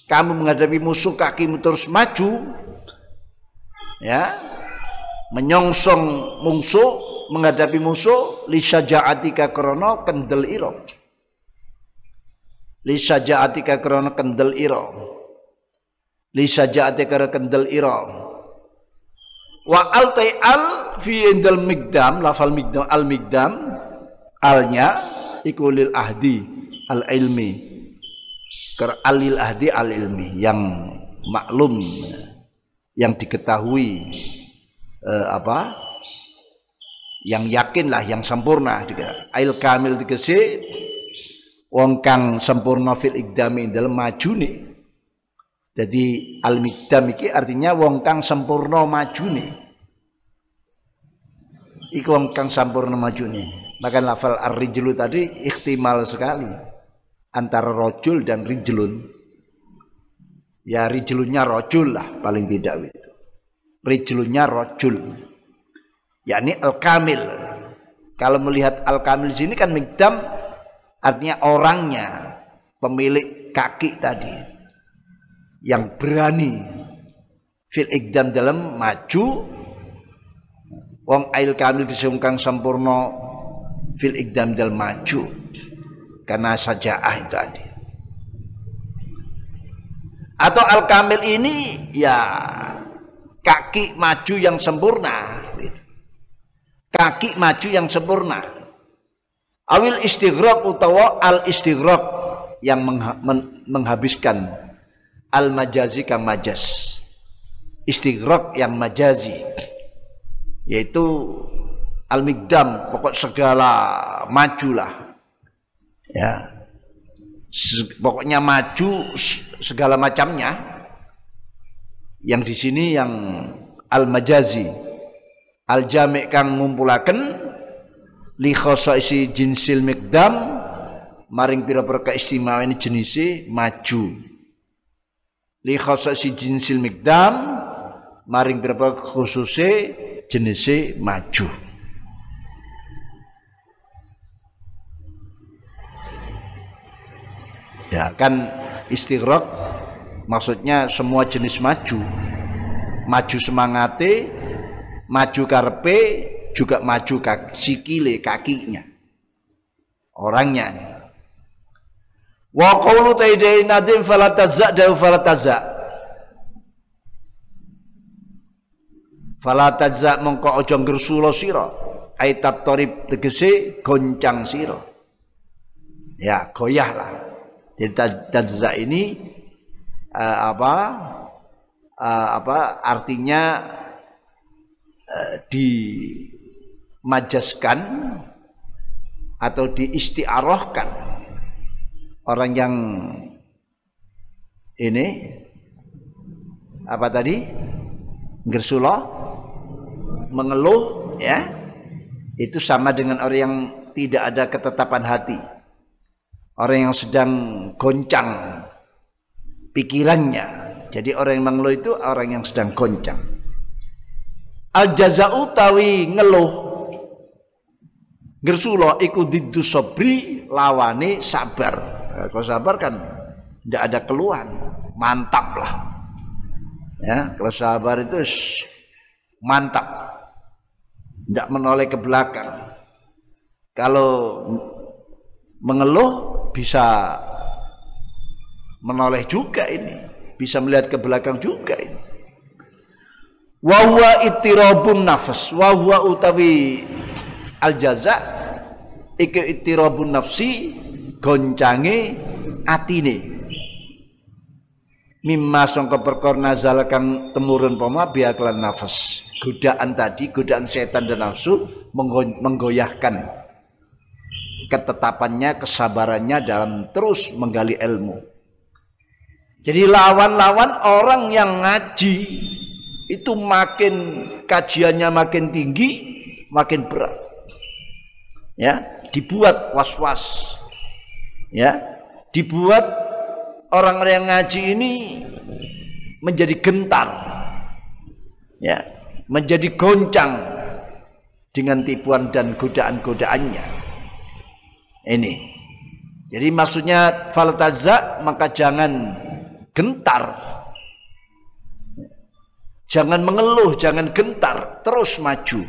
kamu menghadapi musuh kakimu terus maju, ya, menyongsong musuh, menghadapi musuh, lisajaatika krono kendel iro. Lisajaatika krono kendel iro. Lisajaatika kendel iro wa al al fi indal migdam lafal migdam al migdam alnya iku lil ahdi al ilmi ker alil ahdi al ilmi yang maklum yang diketahui eh, apa yang yakin lah yang sempurna ail kamil dikese wong kang sempurna fil ikdami dalam majuni jadi al-mikdam iki artinya wong kang sempurna majune. Iku wong kang sempurna majune. Maka lafal ar-rijlu tadi ikhtimal sekali antara rojul dan rijlun. Ya rijlunnya rojul lah paling tidak itu. Rijlunnya rojul. Yakni al-kamil. Kalau melihat al-kamil sini kan mikdam artinya orangnya, pemilik kaki tadi yang berani fil ikdam dalam maju. Wong ail kamil disungkang sempurna fil ikdam dalam maju. Karena sajaah itu tadi. Atau al kamil ini ya kaki maju yang sempurna kaki maju yang sempurna. Awil istighraq utawa al istighraq yang menghabiskan al majazi kang majas. Istighraq yang majazi yaitu al migdam pokok segala majulah. Ya. Pokoknya maju segala macamnya. Yang di sini yang al majazi al jami' kang ngumpulaken li isi jinsil migdam maring pira-pira keistimewaan jenise maju. Li khasasi jinsil mikdam maring berapa khususe jenise maju. Ya kan istighraq maksudnya semua jenis maju. Maju semangate maju karpe juga maju kaki, sikile kakinya orangnya Wa qawlu taidai nadim falatazza dan falatazza. Falatazza mongko aja ngersula sira. Aitat torib tegese goncang sira. Ya, goyah lah. Jadi tazza ini uh, apa? Uh, apa artinya dimajaskan atau diistiarohkan. Orang yang ini apa tadi? Gersuloh mengeluh ya itu sama dengan orang yang tidak ada ketetapan hati. Orang yang sedang goncang pikirannya. Jadi orang yang mengeluh itu orang yang sedang goncang al jazau tawi ngeluh. Gersuloh ikut didu sobri lawane sabar. Ya, kalau sabar kan tidak ada keluhan, mantap lah. Ya, kalau sabar itu mantap, tidak menoleh ke belakang. Kalau mengeluh bisa menoleh juga ini. Bisa melihat ke belakang juga ini wahwa itirabun nafas. Wahwa utawi al jaza iki itirabun nafsi goncange atine. Mimma sangka perkara nazal kang temurun poma biaklan nafas. Godaan tadi godaan setan dan nafsu menggoyahkan ketetapannya kesabarannya dalam terus menggali ilmu. Jadi lawan-lawan orang yang ngaji itu makin kajiannya makin tinggi makin berat. Ya dibuat was-was. Ya dibuat orang yang ngaji ini menjadi gentar. Ya menjadi goncang dengan tipuan dan godaan-godaannya. Ini. Jadi maksudnya faltaza maka jangan gentar jangan mengeluh jangan gentar terus maju.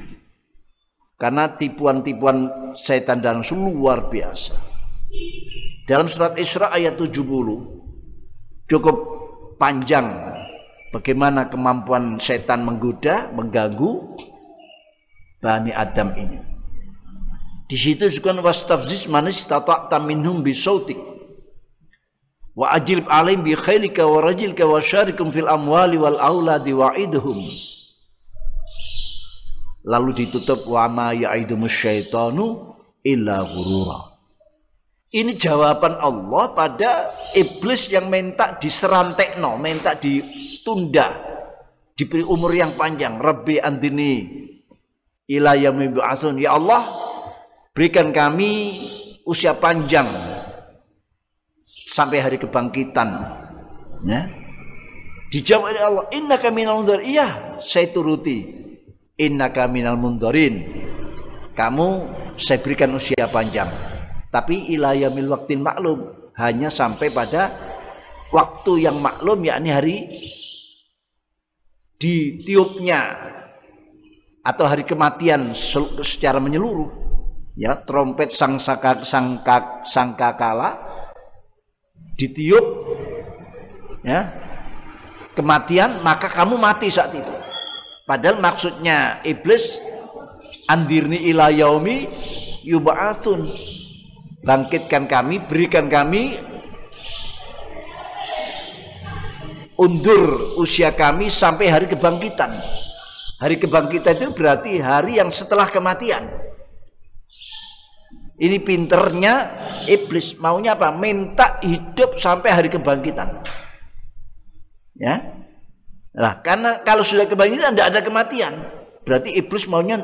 Karena tipuan-tipuan setan dan luar biasa. Dalam surat Isra ayat 70 cukup panjang bagaimana kemampuan setan menggoda, mengganggu Bani Adam ini. Di situ disebutkan wastafziz manis tatak minhum bisautik wa ajilb alim bi khailika wa rajilka wa syarikum fil amwali wal auladi wa'idhum lalu ditutup wa ma ya'idumus syaitanu illa ghurura ini jawaban Allah pada iblis yang minta diserantekno, minta ditunda, diberi umur yang panjang. Rabbi andini ila asun. Ya Allah, berikan kami usia panjang sampai hari kebangkitan. Ya. Dijawab oleh Allah, Inna kami mundur. Iya, saya turuti. Inna kami mundurin. Kamu saya berikan usia panjang tapi ilayamil waktin maklum hanya sampai pada waktu yang maklum yakni hari ditiupnya atau hari kematian secara menyeluruh ya trompet sang sangka sangkakala ditiup ya kematian maka kamu mati saat itu padahal maksudnya iblis andirni ila yaumi yub'atsun bangkitkan kami, berikan kami undur usia kami sampai hari kebangkitan. Hari kebangkitan itu berarti hari yang setelah kematian. Ini pinternya iblis maunya apa? Minta hidup sampai hari kebangkitan. Ya. Nah, karena kalau sudah kebangkitan tidak ada kematian. Berarti iblis maunya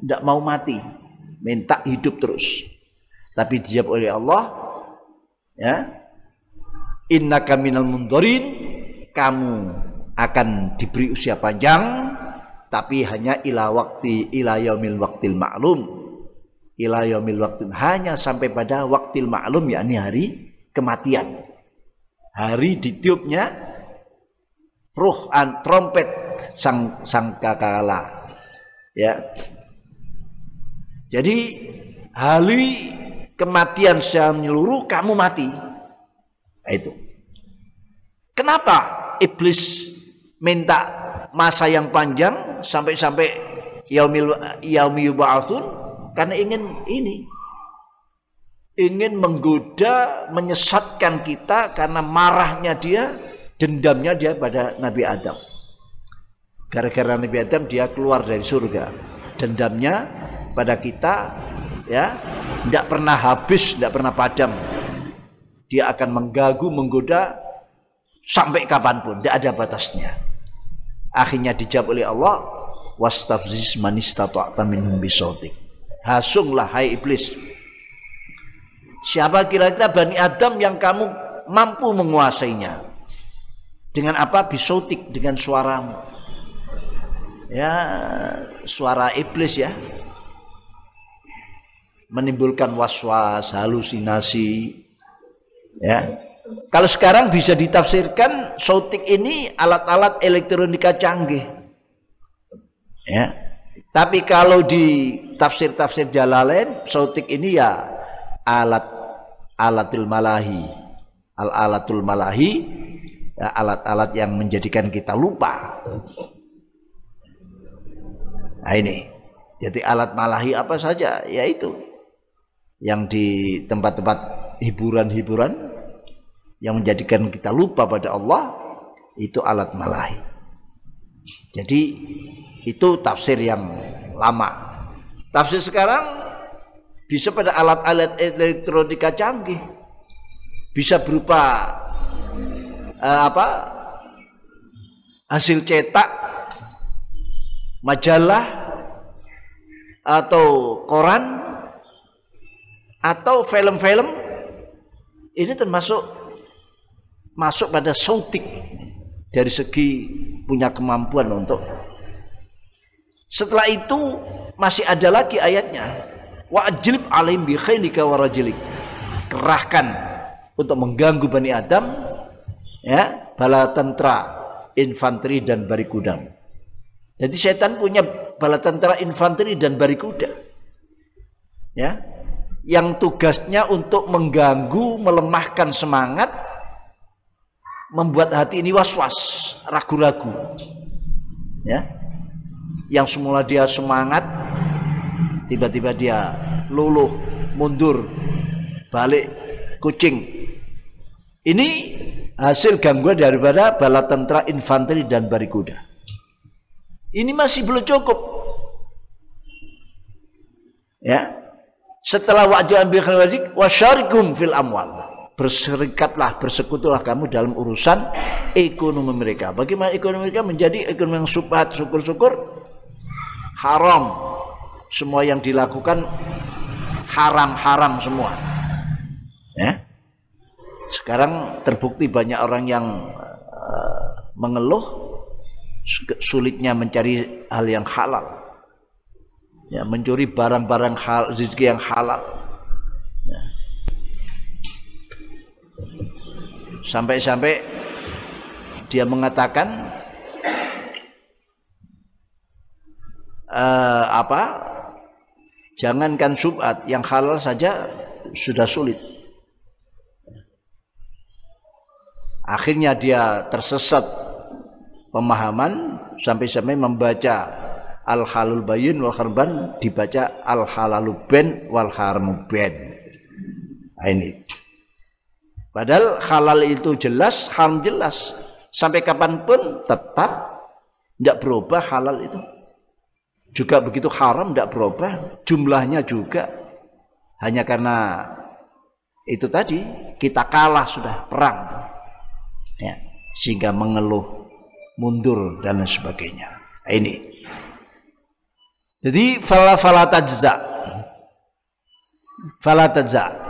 tidak mau mati. Minta hidup terus tapi dijawab oleh Allah ya inna minal mundorin kamu akan diberi usia panjang tapi hanya ila waktu ila yaumil waktil maklum ila waktil hanya sampai pada waktil maklum yakni hari kematian hari ditiupnya ruh an trompet sang sang kakala ya jadi hari kematian secara menyeluruh kamu mati. Nah, itu. Kenapa iblis minta masa yang panjang sampai-sampai yaumil yaumi yub'atsun? Karena ingin ini ingin menggoda, menyesatkan kita karena marahnya dia, dendamnya dia pada Nabi Adam. Gara-gara Nabi Adam dia keluar dari surga. Dendamnya pada kita ya tidak pernah habis, tidak pernah padam. Dia akan mengganggu, menggoda sampai kapan pun, tidak ada batasnya. Akhirnya dijawab oleh Allah, wastafziz man istata'ta minhum bisautik. Hasunglah hai iblis. Siapa kira-kira Bani Adam yang kamu mampu menguasainya? Dengan apa? Bisautik, dengan suaramu. Ya, suara iblis ya menimbulkan was-was, halusinasi. Ya. Kalau sekarang bisa ditafsirkan sautik ini alat-alat elektronika canggih. Ya. Tapi kalau di tafsir-tafsir Jalalain sautik ini ya alat alatil malahi, Al-alatul malahi ya, alat-alat yang menjadikan kita lupa. Nah ini. Jadi alat malahi apa saja? Yaitu yang di tempat-tempat hiburan-hiburan yang menjadikan kita lupa pada Allah itu alat malahi. Jadi itu tafsir yang lama. Tafsir sekarang bisa pada alat-alat elektronika canggih. Bisa berupa uh, apa? hasil cetak majalah atau koran atau film-film ini termasuk masuk pada sautik dari segi punya kemampuan untuk setelah itu masih ada lagi ayatnya. Wa ajlib alim bi khailika wa rajilik kerahkan untuk mengganggu Bani Adam ya bala tentara infanteri dan barikudang jadi setan punya bala tentara infanteri dan barikuda. Ya. Yang tugasnya untuk mengganggu melemahkan semangat membuat hati ini was-was ragu-ragu. Ya yang semula dia semangat tiba-tiba dia luluh mundur balik kucing. Ini hasil gangguan daripada bala tentara infanteri dan barikuda. Ini masih belum cukup. Ya. Setelah wajah ambil khawadik wasyarikum fil amwal. Berserikatlah bersekutulah kamu dalam urusan ekonomi mereka. Bagaimana ekonomi mereka? Menjadi ekonomi yang subhat syukur-syukur haram semua yang dilakukan haram-haram semua. Ya. Sekarang terbukti banyak orang yang uh, mengeluh sulitnya mencari hal yang halal. Ya, mencuri barang-barang hal rezeki yang halal. Ya. Sampai-sampai dia mengatakan uh, apa Jangankan subhat, yang halal saja sudah sulit. Akhirnya dia tersesat pemahaman sampai-sampai membaca al halul bayin wal harban dibaca al halalu ben wal haramu ben. Nah, ini. Padahal halal itu jelas, haram jelas. Sampai kapan pun tetap tidak berubah halal itu juga begitu haram tidak berubah jumlahnya juga. Hanya karena itu tadi kita kalah sudah perang. Ya sehingga mengeluh mundur dan lain sebagainya. Ini. Jadi fala fala tajza. Fala tajza.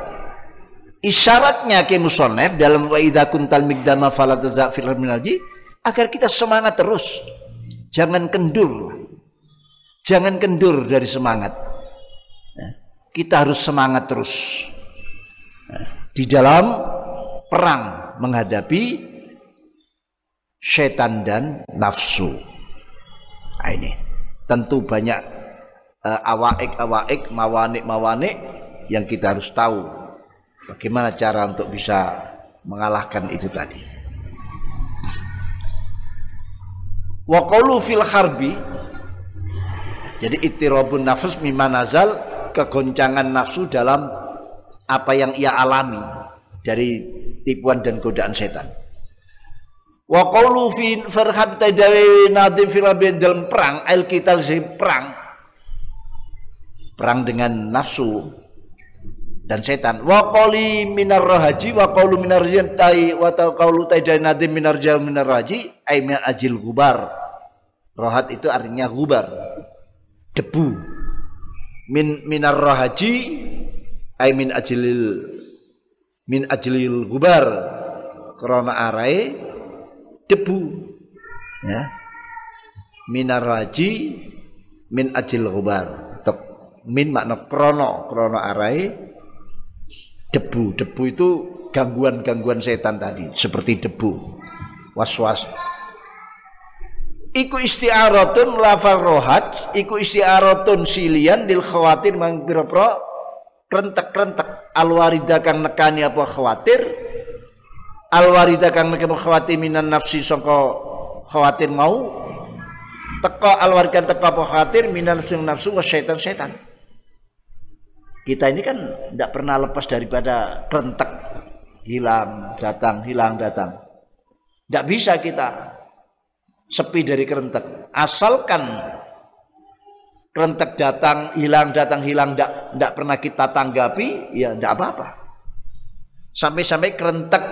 Isyaratnya ke musonef dalam wa idza kuntal migdama fala tajza fil agar kita semangat terus. Jangan kendur Jangan kendur dari semangat. Ya, kita harus semangat terus. Ya, di dalam perang menghadapi setan dan nafsu. Nah, ini tentu banyak uh, awaik-awaik, mawanik-mawanik yang kita harus tahu bagaimana cara untuk bisa mengalahkan itu tadi. Wa fil harbi jadi ittirabun nafs mimma nazal kegoncangan nafsu dalam apa yang ia alami dari tipuan dan godaan setan. Wa qawlu fi farhab tadawi nadim fil dalam perang al kita perang. Perang dengan nafsu dan setan. Wa qali minar rahaji wa qawlu minar tai wa qawlu tadawi nadim minar jal minar raji ay min ajil gubar rohat itu artinya gubar debu. Min minar rahaji ay min ajlil min ajlil gubar krona arai debu. Ya. Minar rahaji min ajil gubar tok. Min makna krono krono arai debu. Debu itu gangguan-gangguan setan tadi seperti debu. Was-was iku isti'aratun lafal rohaj iku isti'aratun silian dil khawatir mang pira-pira krentek-krentek. Alwarida kang nekani apa khawatir al warida kang nek khawatir minan nafsi sangka khawatir mau teko al warida teko apa khawatir minan sing nafsu wa syaitan syaitan kita ini kan tidak pernah lepas daripada kerentek hilang datang hilang datang. Tidak bisa kita sepi dari kerentek asalkan kerentek datang hilang datang hilang tidak pernah kita tanggapi ya tidak apa-apa sampai-sampai kerentek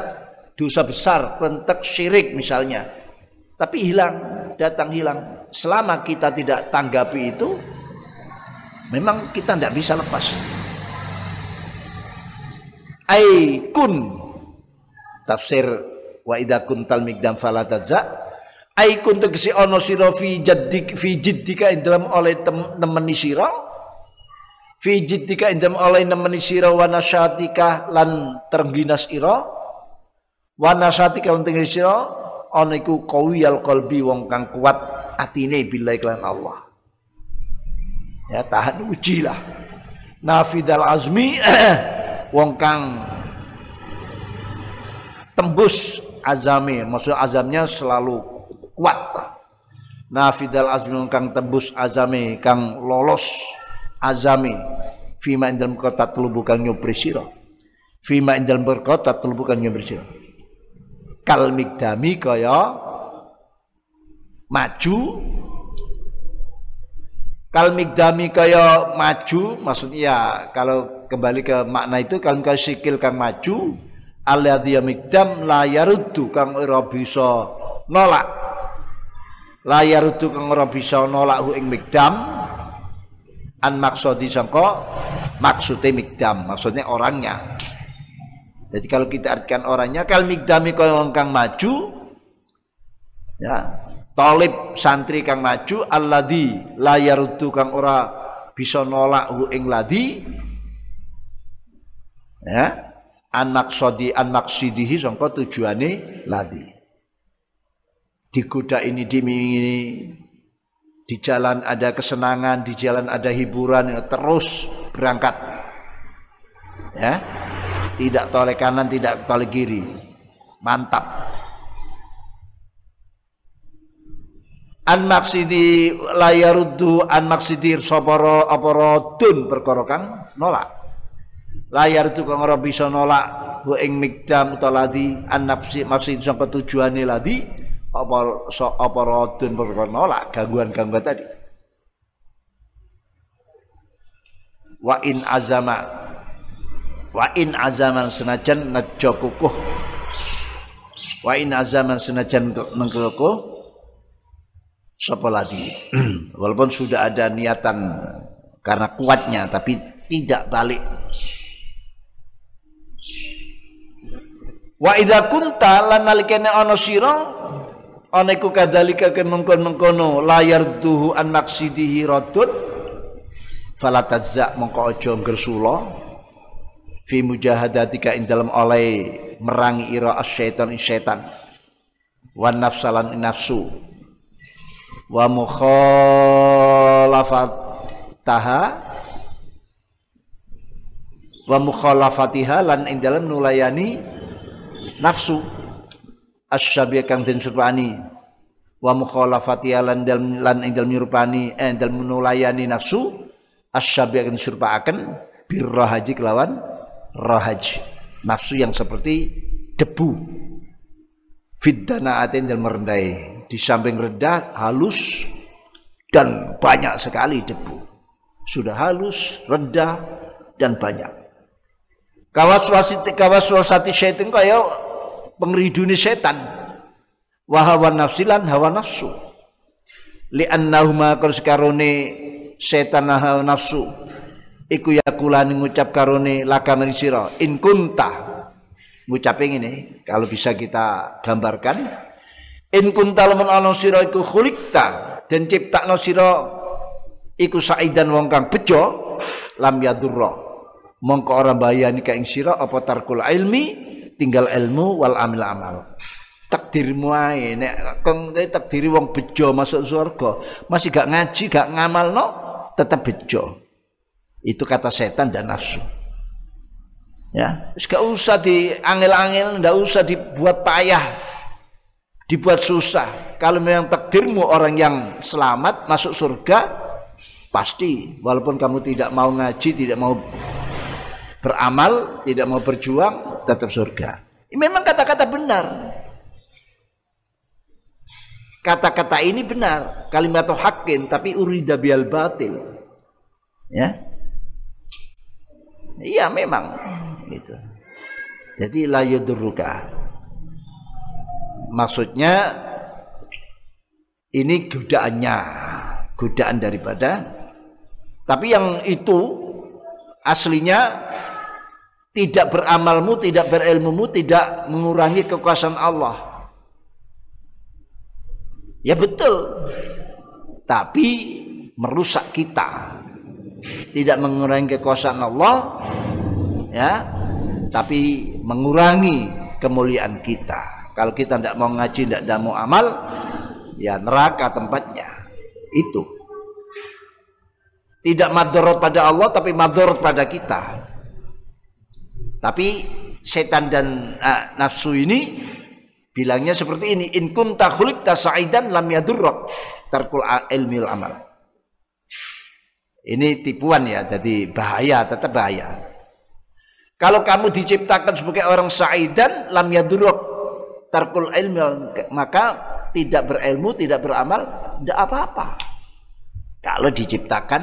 dosa besar, rentek syirik misalnya. Tapi hilang, datang hilang. Selama kita tidak tanggapi itu, memang kita tidak bisa lepas. Aikun tafsir wa idza kuntal migdam fala tadza aikun tegese ana sira fi jaddik fi jiddika dalam oleh temeni sira fi jiddika dalam oleh nemeni sira wa nasyatika lan terginas ira wa nasatika unting sira ana iku qawiyal qalbi wong kang kuat atine billahi lan Allah. Ya tahan uji lah. Nafidal azmi wong kang tembus azami maksud azamnya selalu kuat. Nafidal azmi wong kang tembus azami kang lolos azami. Fima indal kota telu bukan nyopri sira. Fima indal berkota telu bukan nyopri sira. Kal migdami kaya maju. Kal migdami kaya maju maksudnya ya kalau kembali ke makna itu kalau kau sikil kang maju alladhi migdam la yaruddu kang ora nolak la yaruddu kang ora bisa nolak hu ing migdam an maksudi sangka maksudnya migdam maksudnya orangnya. Jadi kalau kita artikan orangnya kal migdami kang maju ya talib santri kang maju alladhi la yaruddu kang ora bisa nolak hu ing ladi ya an maksudi an maksidihi sangka tujuane ladi digoda ini dimingini di jalan ada kesenangan di jalan ada hiburan ya, terus berangkat ya tidak toleh kanan, tidak toleh kiri. Mantap. An maksidi layaruddu an maksidi soporo oporo dun perkara kang nolak. Layar itu kang ora bisa nolak bu ing migdam utawa ladi an nafsi maksud sampai tujuane ladi apa so apa dun perkara nolak gangguan-gangguan tadi. Wa in azama wa in azaman senajan najo kukuh. Wa in azaman senajan nengkukuh sapa walaupun sudah ada niatan karena kuatnya tapi tidak balik. Wa idza kunta lan nalikane ana ana iku kadzalika ken mengkon-mengkono layar duhu an maksidihi radun fala tajza mongko aja ngersula fi mujahadatika ing dalam oleh merangi ira asyaiton ing syaitan wa nafsalan nafsu wa mukhalafataha wa mukhalafatiha lan ing dalam nulayani nafsu asyabi kang den surpani wa mukhalafatiha lan dalam lan dalam nyurpani eh dalam nulayani nafsu asyabi kang surpaaken birrahaji kelawan rahaj nafsu yang seperti debu. Atin dan merendai. Di samping rendah halus dan banyak sekali debu. Sudah halus rendah dan banyak. Kawaswasati kawaswasati syaitan kaya pengriduni setan. Wahawan nafsilan hawa nafsu. Li'annahuma karone setan hawa nafsu iku yakulani ngucap karone laka sira. In kunta. Ngucap ini kalau bisa kita gambarkan. In kunta lamun ana sira iku khuliqta dan ciptakno sira iku saidan wong kang bejo lam yadurra. Mongko ora bayani ka ing sira apa tarkul ilmi tinggal ilmu wal amil amal takdirmu ae nek kong takdiri wong bejo masuk surga masih gak ngaji gak ngamal no tetap bejo itu kata setan dan nafsu. Ya, gak usah diangel-angel, ndak usah dibuat payah, dibuat susah. Kalau memang takdirmu orang yang selamat masuk surga, pasti walaupun kamu tidak mau ngaji, tidak mau beramal, tidak mau berjuang, tetap surga. Memang kata-kata benar. Kata-kata ini benar, kalimat hakin tapi urida bial batil. Ya. Iya memang gitu. Jadi la yudurruka. Maksudnya ini godaannya, godaan daripada tapi yang itu aslinya tidak beramalmu, tidak berilmumu, tidak mengurangi kekuasaan Allah. Ya betul. Tapi merusak kita. Tidak mengurangi kekuasaan Allah, ya, tapi mengurangi kemuliaan kita. Kalau kita tidak mau ngaji, tidak mau amal, ya neraka tempatnya. Itu. Tidak madorot pada Allah, tapi madorot pada kita. Tapi setan dan uh, nafsu ini bilangnya seperti ini, in kunta khuliqta sa'idan lam yadurrak tarkul ilmil amal. Ini tipuan ya, jadi bahaya, tetap bahaya. Kalau kamu diciptakan sebagai orang sa'idan lam yaduruk tarkul ilmi maka tidak berilmu, tidak beramal, tidak apa-apa. Kalau diciptakan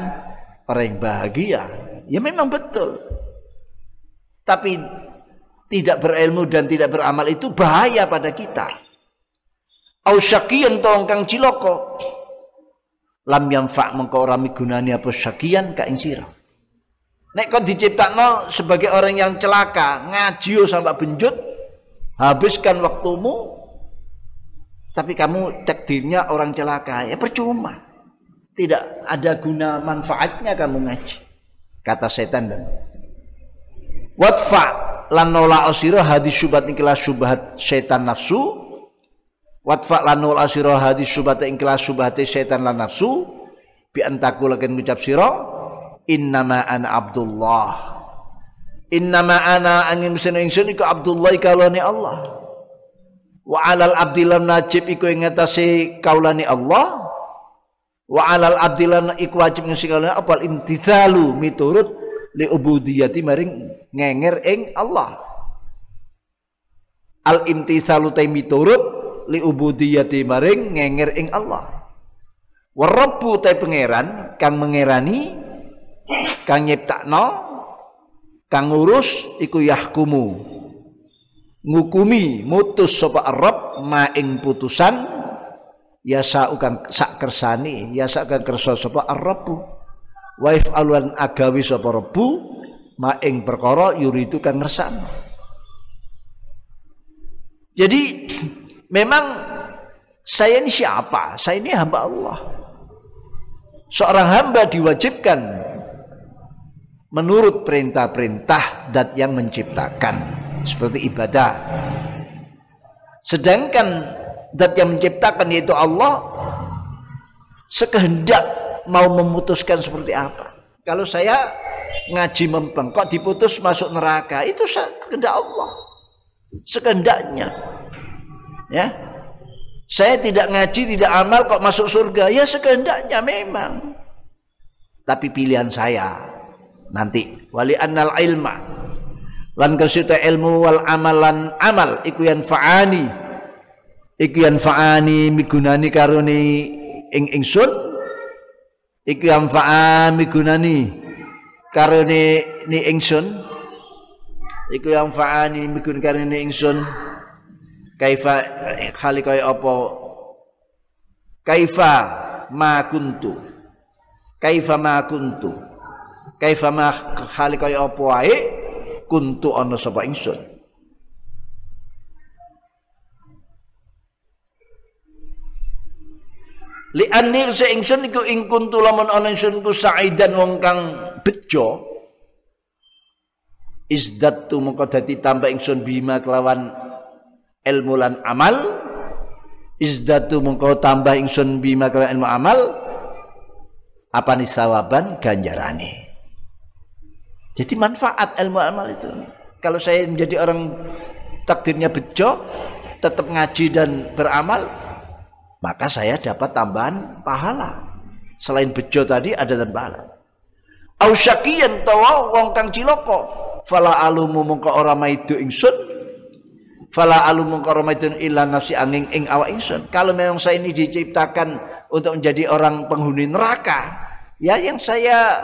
orang yang bahagia, ya memang betul. Tapi tidak berilmu dan tidak beramal itu bahaya pada kita. Au syakiyan kang ciloko. Lam yanfa mengko ora migunani apa syakiyan ka ing sira. Nek kau diciptakan sebagai orang yang celaka, ngaji sampai benjut, habiskan waktumu, tapi kamu takdirnya orang celaka, ya percuma. Tidak ada guna manfaatnya kamu ngaji. Kata setan dan Watfa lan nola asira hadis syubhat ikilah syubhat setan nafsu. Watfa lan nola asira hadis syubhat ikilah syubhat setan lan nafsu. Bi antaku lakin ngucap sira innama ana abdullah innama ana angin mesin ingsun iku abdullah kaulani Allah wa alal abdilan najib iku ing kaulani Allah wa alal abdilan iku wajib ngisi kaulani apa imtithalu miturut li ubudiyati maring ngenger ing Allah. Al imtithalu ta miturut li ubudiyati maring ngenger ing Allah. Warabbu ta pangeran kang mengerani kang nyiptakno kang ngurus iku yahkumu. Ngukumi mutus sapa Arab ma ing putusan ya saukan sak kersani ya sak kersa sapa Arab waif alwan agawi sapa Rabbu ma ing perkara yuridu kang ngersano jadi memang saya ini siapa? Saya ini hamba Allah. Seorang hamba diwajibkan menurut perintah-perintah dat yang menciptakan seperti ibadah. Sedangkan dat yang menciptakan yaitu Allah sekehendak mau memutuskan seperti apa. Kalau saya ngaji mempeng kok diputus masuk neraka itu kehendak Allah. Sekehendaknya. Ya. Saya tidak ngaji, tidak amal kok masuk surga. Ya sekehendaknya memang. Tapi pilihan saya nanti wali annal ilma lan kasita ilmu wal amalan amal iku yang faani iku yang faani migunani karuni ing ingsun iku faani migunani karuni ni ingsun iku yang faani migun karuni ingsun kaifa khali kaya apa? Kaifa ma kuntu? Kaifa ma kuntu? Kaifa ma hale kaya apa? Wae kuntu ana sapa ingsun li anni se ingsun iku ing kuntu lamun ana ingsun ku saidan wong kang bejo. Izdatu mengko dadi tambah ingsun bima kelawan ilmu lan amal. Izdatu mengko tambah ingsun bima kelawan ilmu amal. Apa nih sawaban? Ganjarane. Jadi manfaat ilmu amal itu. Kalau saya menjadi orang takdirnya bejo, tetap ngaji dan beramal, maka saya dapat tambahan pahala. Selain bejo tadi ada pahala. Au syakiyan tawa wong kang ciloko, fala alumu mongko ora maidu ingsun fala alumu mongko ora maidu illa nafsi angin ing awak ingsun. Kalau memang saya ini diciptakan untuk menjadi orang penghuni neraka, ya yang saya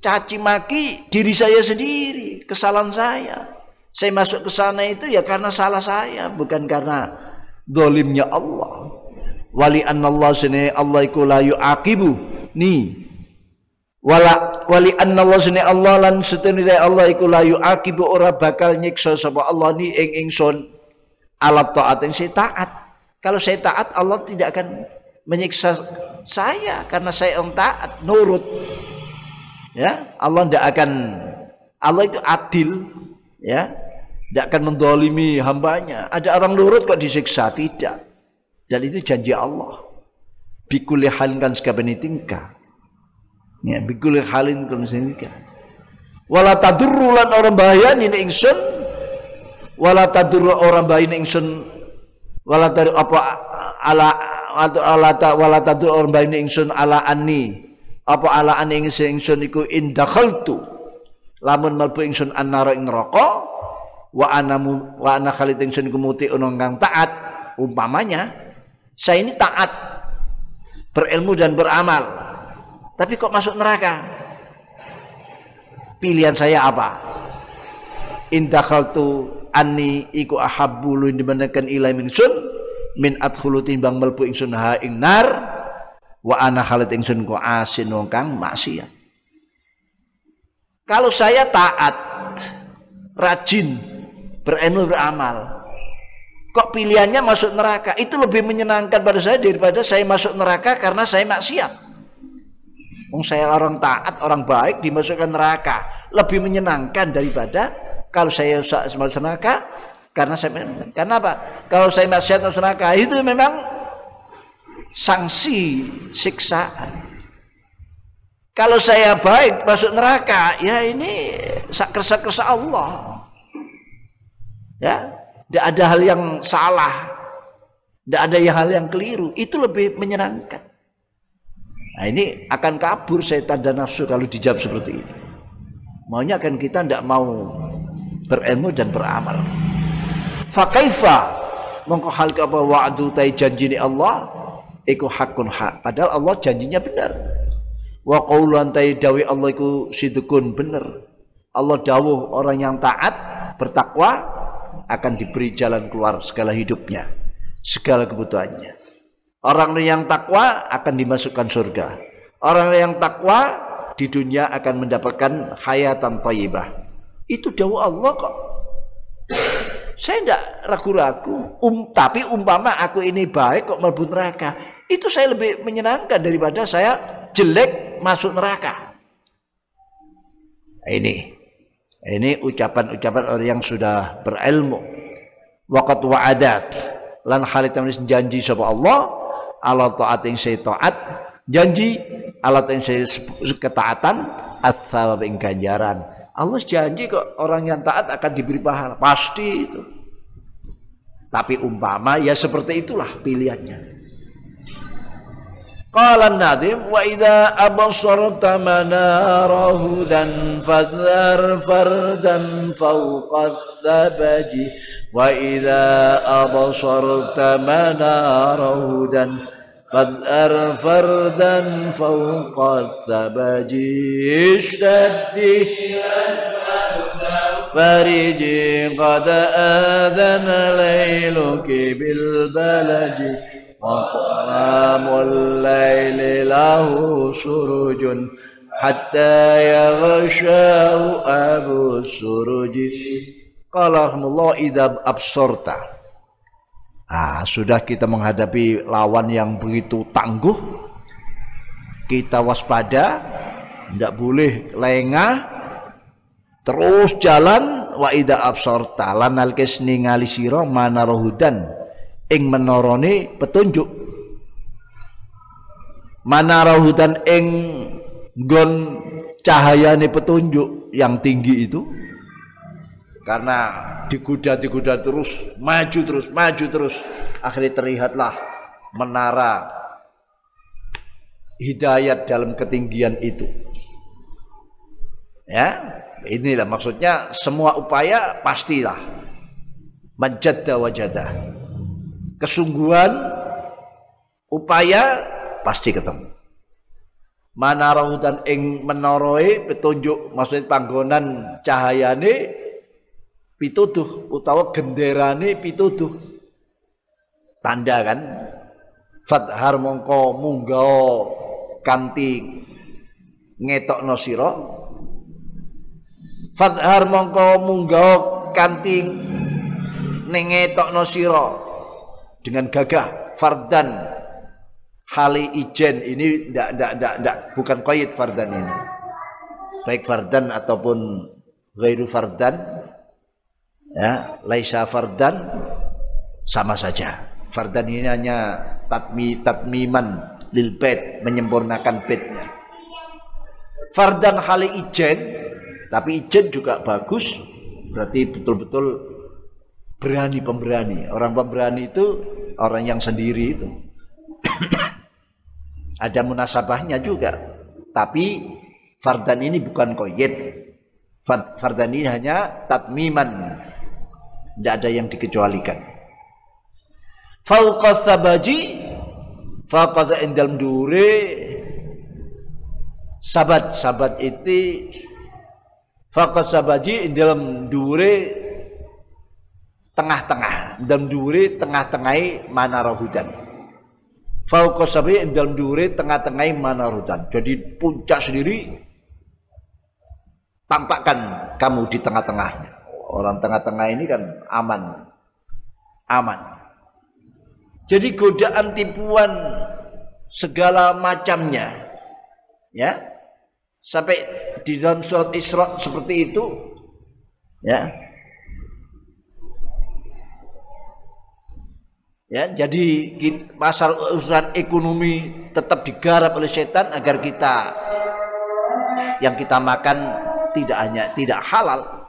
caci maki diri saya sendiri, kesalahan saya. Saya masuk ke sana itu ya karena salah saya, bukan karena dolimnya Allah. Wali Allah sini Allah iku la yu'aqibu. Ni. Wala wali Allah sini Allah lan setune Allah iku la yu'aqibu ora bakal nyiksa sapa Allah ni ing ingsun alat taat yang saya taat. Kalau saya taat Allah tidak akan menyiksa saya karena saya orang taat, nurut. Ya, Allah tidak akan Allah itu adil, ya. Tidak akan mendolimi hambanya. Ada orang nurut kok disiksa tidak. Dan itu janji Allah. Bikuli halin kan sekabani tingkah. Ya, bikuli halin kan tingkah. Wala tadurru lan orang bahaya ini ingsun. Wala tadurru orang bahaya ini ingsun. Wala tadur apa ala atau ala ta wala tadurru orang bahaya ini ingsun ala anni apa ala an ing ingsun iku in dakhaltu lamun mlebu ingsun annara ing neraka wa ana wa ana khalid ingsun iku muti kang taat umpamanya saya ini taat berilmu dan beramal. Tapi kok masuk neraka? Pilihan saya apa? In dakhaltu anni iku ahabbu lu dimanakan ilai ingsun min adkhulu timbang mlebu ingsun ha ing nar wa ana khalid ingsun ku asin wong kang maksiat. Kalau saya taat rajin berilmu beramal kok pilihannya masuk neraka itu lebih menyenangkan pada saya daripada saya masuk neraka karena saya maksiat Wong saya orang taat, orang baik dimasukkan neraka lebih menyenangkan daripada kalau saya masuk neraka karena saya karena apa? Kalau saya maksiat masuk neraka itu memang sanksi siksaan. Kalau saya baik masuk neraka, ya ini kersa-kersa Allah. Ya, tidak ada hal yang salah, tidak ada hal yang keliru. Itu lebih menyenangkan. Nah ini akan kabur setan dan nafsu kalau dijawab seperti ini. Maunya kan kita tidak mau berilmu dan beramal. Fakaifa mongko hal apa wa'du tai janji Allah iku hakun hak. Padahal Allah janjinya benar. Wa qaulan dawi Allah iku sidukun benar. Allah dawuh orang yang taat, bertakwa akan diberi jalan keluar segala hidupnya, segala kebutuhannya. Orang yang takwa akan dimasukkan surga. Orang yang takwa di dunia akan mendapatkan hayatan thayyibah. Itu dawuh Allah kok. Saya tidak ragu-ragu. Um, tapi umpama aku ini baik kok melebur neraka. Itu saya lebih menyenangkan daripada saya jelek masuk neraka. Ini ini ucapan-ucapan orang yang sudah berilmu. Waqat wa'adat lan halit janji sapa Allah Allah taat yang saya taat janji alat yang saya ketaatan ats-tsawab ing ganjaran. Allah janji kok orang yang taat akan diberi pahala pasti itu. Tapi umpama ya seperti itulah pilihannya. قال النادم وإذا أبصرت مناره ذا فذر فردا فوق الثبج وإذا أبصرت مناره ذا فذر فردا فوق الثبج. اشتد فرجي قد آذن ليلك بالبلج. وقام الليل له سرج حتى يغشاه أبو السرج قال رحمه الله إذا أبصرت Ah, sudah kita menghadapi lawan yang begitu tangguh, kita waspada, tidak boleh lengah, terus jalan wa ida absorta lanal kesni ngali siro mana rohudan ing menorone petunjuk manara hutan ing gon cahayane petunjuk yang tinggi itu karena digoda-digoda terus, maju terus, maju terus. Akhirnya terlihatlah menara hidayat dalam ketinggian itu. Ya, inilah maksudnya semua upaya pastilah menjadda wajadah. Kesungguhan upaya pasti ketemu. Manarau dan ing menoroi petunjuk maksud panggonan cahayane pituduh utawa genderane pituduh. Tanda kan? Fathar mongko munggao kanti ngetok sira. Fathar mongko munggao kanti nengetokno sira dengan gagah fardan. Hali ijen ini ndak ndak ndak ndak. Bukan qaid fardan ini. Baik fardan ataupun ghairu fardan ya laisa fardan sama saja. Fardan ini hanya tatmi tatmiman lil bait menyempurnakan baitnya. Fardan hali ijen tapi ijen juga bagus. Berarti betul-betul berani pemberani orang pemberani itu orang yang sendiri itu ada munasabahnya juga. Tapi fardan ini bukan koyet. Fardan ini hanya tatmiman. Tidak ada yang dikecualikan. Fauqas sabaji fauqas indal dure sabat sabat itu fauqas sabaji dalam dure tengah-tengah dalam dure tengah-tengahi mana hudan Fauqa sabri dalam dure tengah-tengah mana rutan. Jadi puncak sendiri tampakkan kamu di tengah-tengahnya. Orang tengah-tengah ini kan aman. Aman. Jadi godaan tipuan segala macamnya. Ya. Sampai di dalam surat Isra seperti itu ya Ya, jadi pasar urusan ekonomi tetap digarap oleh setan agar kita yang kita makan tidak hanya tidak halal,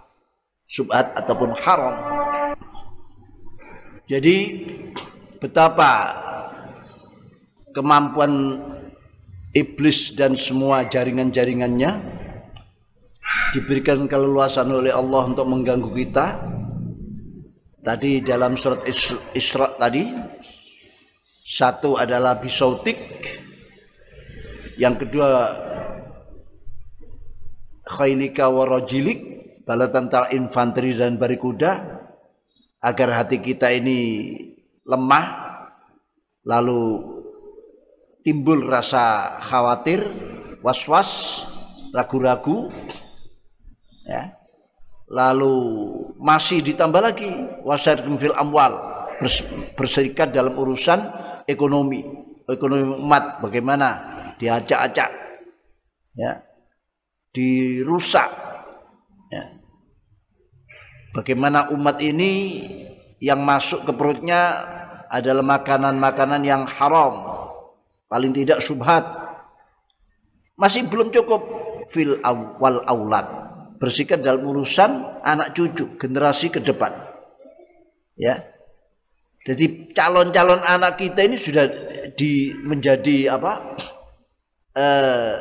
subhat ataupun haram. Jadi betapa kemampuan iblis dan semua jaringan-jaringannya diberikan keleluasan oleh Allah untuk mengganggu kita Tadi dalam surat Isra tadi satu adalah bisautik, yang kedua khailika warajilik, bala tentara infanteri dan barikuda agar hati kita ini lemah lalu timbul rasa khawatir, was-was, ragu-ragu ya. Lalu masih ditambah lagi wasyarikum fil amwal berserikat dalam urusan ekonomi ekonomi umat. Bagaimana? Diacak-acak ya. Dirusak ya. bagaimana umat ini yang masuk ke perutnya adalah makanan-makanan yang haram paling tidak subhat. Masih belum cukup fil awal aulad bersikap dalam urusan anak cucu generasi ke depan ya. Jadi calon-calon anak kita ini sudah di menjadi apa? Eh,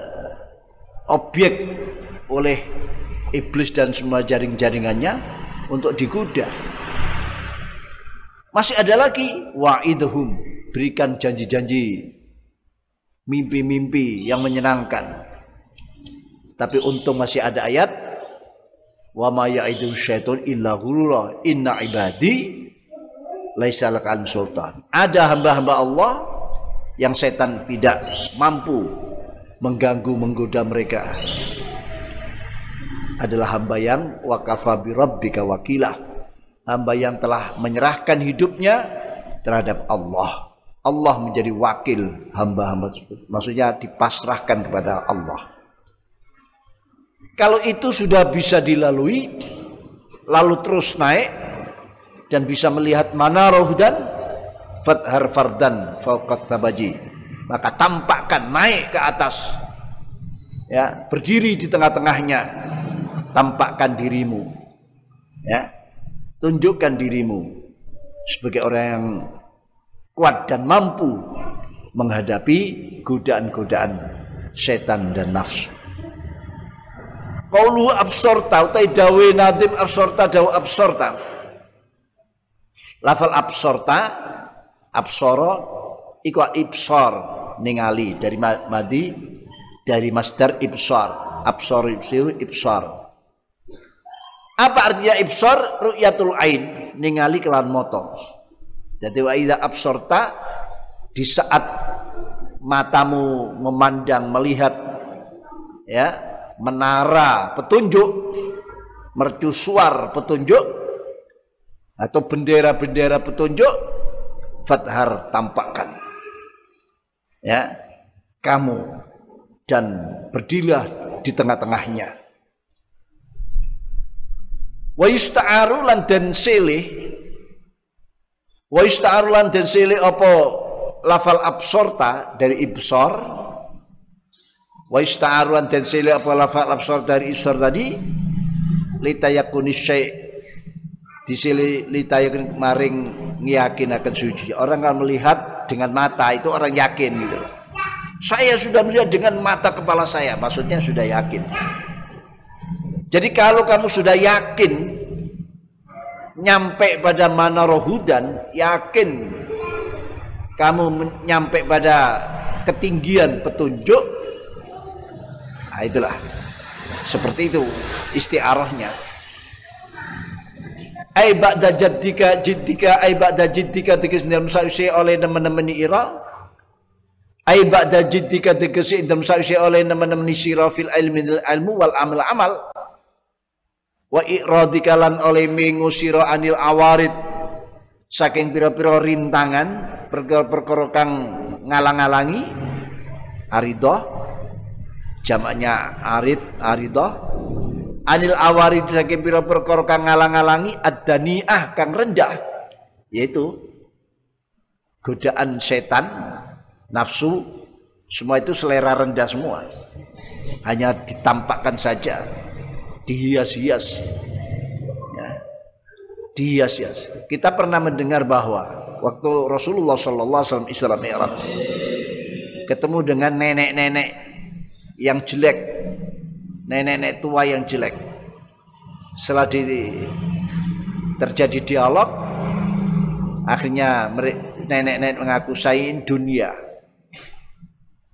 objek oleh iblis dan semua jaring-jaringannya untuk digoda masih ada lagi wa'idhum berikan janji-janji mimpi-mimpi yang menyenangkan. Tapi untung masih ada ayat wa ma ya'idu syaiton illa ghurura. Inna ibadi laisa lakan sultan. Ada hamba-hamba Allah yang setan tidak mampu mengganggu menggoda mereka. Adalah hamba yang wakafa bi rabbika wakilah hamba yang telah menyerahkan hidupnya terhadap Allah. Allah menjadi wakil hamba-hamba tersebut. Maksudnya dipasrahkan kepada Allah kalau itu sudah bisa dilalui, lalu terus naik dan bisa melihat mana roh dan fathar fardan fauqat tabaji. Maka tampakkan naik ke atas. Ya, berdiri di tengah-tengahnya. Tampakkan dirimu. Ya. Tunjukkan dirimu sebagai orang yang kuat dan mampu menghadapi godaan-godaan setan dan nafsu. Qaulu absorta utai dawe nadim absorta dawe absorta. Lafal absorta absoro iku ibsor ningali dari madi dari masdar ibsor absor ibsir ibsor. Apa artinya ibsor? Ru'yatul ain ningali kelan moto. Jadi wa idza absorta di saat matamu memandang melihat ya menara petunjuk, mercusuar petunjuk atau bendera-bendera petunjuk fathar tampakkan. Ya kamu dan berdirilah di tengah-tengahnya. Wa yusta'aru lan dan silih. Wa yusta'aru lan dan silih apa lafal absorta dari ibsor wa ista'aruan dan sila apa lafal absar dari isar tadi? Litayakunis syai' disili litayakun maring ngiyakin akan suci. Orang kan melihat dengan mata itu orang yakin gitu saya sudah melihat dengan mata kepala saya maksudnya sudah yakin. Jadi kalau kamu sudah yakin nyampe pada mana rohudan yakin kamu nyampe pada ketinggian petunjuk Nah, itulah. Seperti itu istiarahnya. Ai ba'da jaddika jiddika ai ba'da jiddika tegese dalam sausi oleh teman-teman ira. Ai ba'da jiddika tegese dalam sausi oleh teman-teman sira fil ilmi ilmu wal amal amal. Wa i'radika lan oleh mengusira anil awarid saking pira-pira rintangan perkara-perkara kang ngalang-alangi aridah jamaknya arid aridah. Anil awarid saking pira perkara kang ngalang-alangi ad-daniah kang rendah. Yaitu godaan setan nafsu semua itu selera rendah semua. Hanya ditampakkan saja dihias-hias. Ya. dihias-hias. Kita pernah mendengar bahwa waktu Rasulullah Sallallahu Alaihi Wasallam ketemu dengan nenek-nenek yang jelek, nenek-nenek tua yang jelek. Setelah di, terjadi dialog, akhirnya nenek-nenek mengaku saya dunia.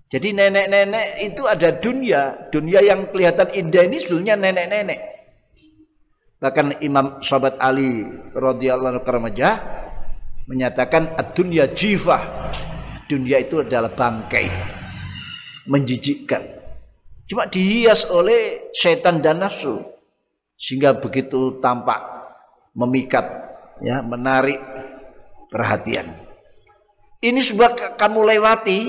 Jadi nenek-nenek itu ada dunia, dunia yang kelihatan indah ini sebenarnya nenek-nenek. Bahkan Imam Sahabat Ali radhiyallahu anhu menyatakan dunia jifah. Dunia itu adalah bangkai menjijikkan. Cuma dihias oleh setan dan nafsu. Sehingga begitu tampak memikat, ya, menarik perhatian. Ini sudah kamu lewati,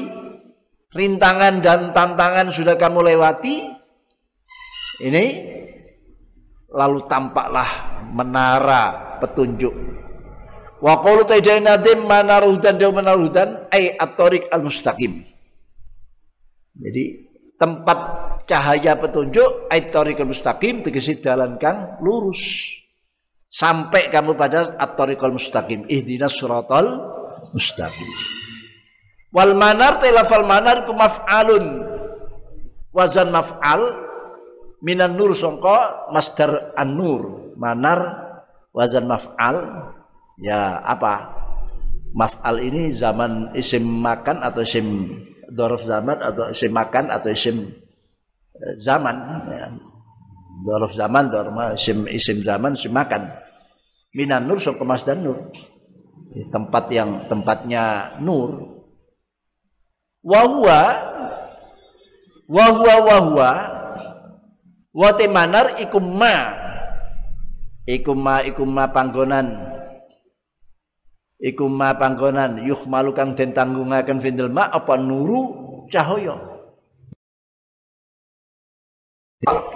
rintangan dan tantangan sudah kamu lewati. Ini lalu tampaklah menara petunjuk. Wa qulu tajainadim manarudan dan manarudan ay at-tariq al-mustaqim. Jadi tempat cahaya petunjuk aitorikul mustaqim tegesi dalan kang lurus. Sampai kamu pada atorikul mustaqim ihdinas suratal mustaqim. Wal manar telafal manar ku maf'alun. Wazan maf'al minan nur songko masdar an-nur. Manar wazan maf'al ya apa? Maf'al ini zaman isim makan atau isim dorof zaman atau isim makan atau isim zaman ya. dorof zaman dorof isim isim zaman isim makan. Minan nur sok kemas dan nur. Tempat yang tempatnya nur. Wahwa wahwa wahwa wate manar ikum ma. Ikum ma ikum ma panggonan. Iku ma panggonan. Yukhmalu kang den tanggungaken findel ma apa nuru cahaya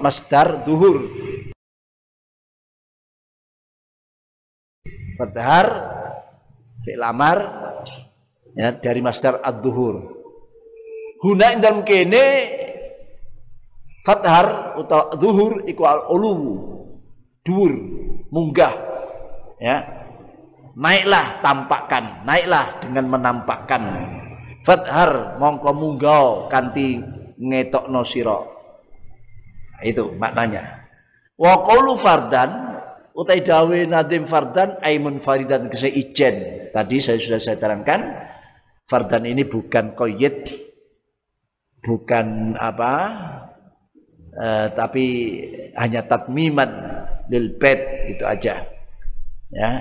masdar duhur. Fathar fi'il amar ya dari masdar ad-duhur. Huna indam kene fathar utawa duhur iku al ulu dhuwur munggah ya. Naiklah tampakkan. Naiklah dengan menampakkan. Fathar mongko munggah kanti ngetokno sira itu maknanya. Wa qulu fardan utai dawe nadim fardan aimun faridan kese ijen. Tadi saya sudah saya terangkan fardan ini bukan koyit bukan apa uh, tapi hanya tatmiman lil bed itu aja. Ya.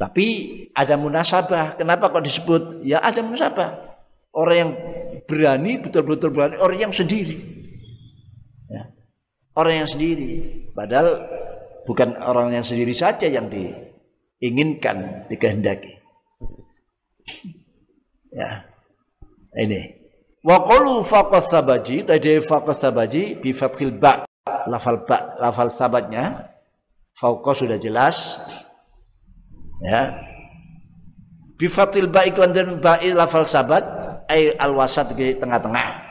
Tapi ada munasabah. Kenapa kok disebut? Ya ada munasabah. Orang yang berani betul-betul berani orang yang sendiri. Orang yang sendiri. Padahal bukan orang yang sendiri saja yang diinginkan dikehendaki. Ya. Ini. Wa qalu faqas sabaji tadi faqas sabaji bi fathil ba lafal ba lafal sabatnya. Fauqa sudah jelas. Ya. Bi fathil ba iklan dan ba lafal sabat ay al wasat di tengah-tengah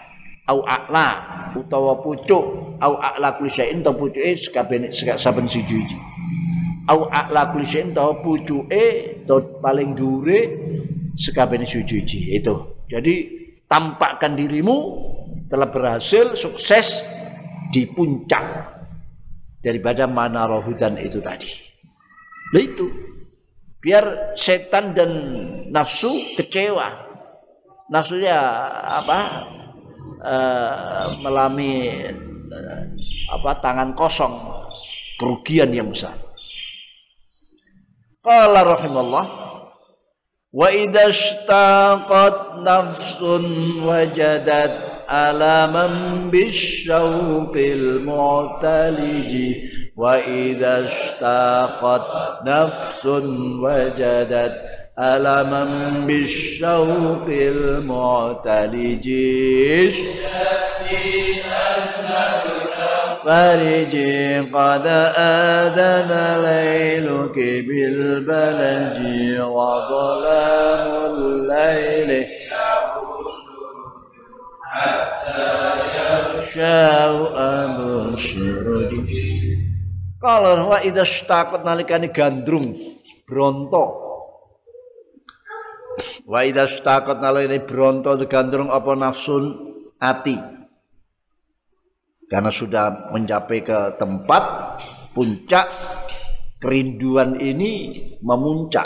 au a'la utawa pucuk au a'la kulli syai'in ta pucuke sakabene saben siji au a'la kulli syai'in ta pucuke to paling dure sakabene siji itu jadi tampakkan dirimu telah berhasil sukses di puncak daripada mana rohudan itu tadi. Nah itu biar setan dan nafsu kecewa. Nafsunya apa? Eh, melami eh, apa tangan kosong kerugian yang besar. Qala rahimallah wa idashtaqat nafsun wajadat alaman bisyauqil mu'taliji wa idashtaqat nafsun wajadat ألما بالشوق المعتلج فرجي قد آذن ليلك بالبلج وظلام الليل يغشى أبصرج Kalau wa idza shtaqat nalikane gandrung bronto Wa idza shtaqat nalikane bronto apa nafsun ati karena sudah mencapai ke tempat puncak kerinduan ini memuncak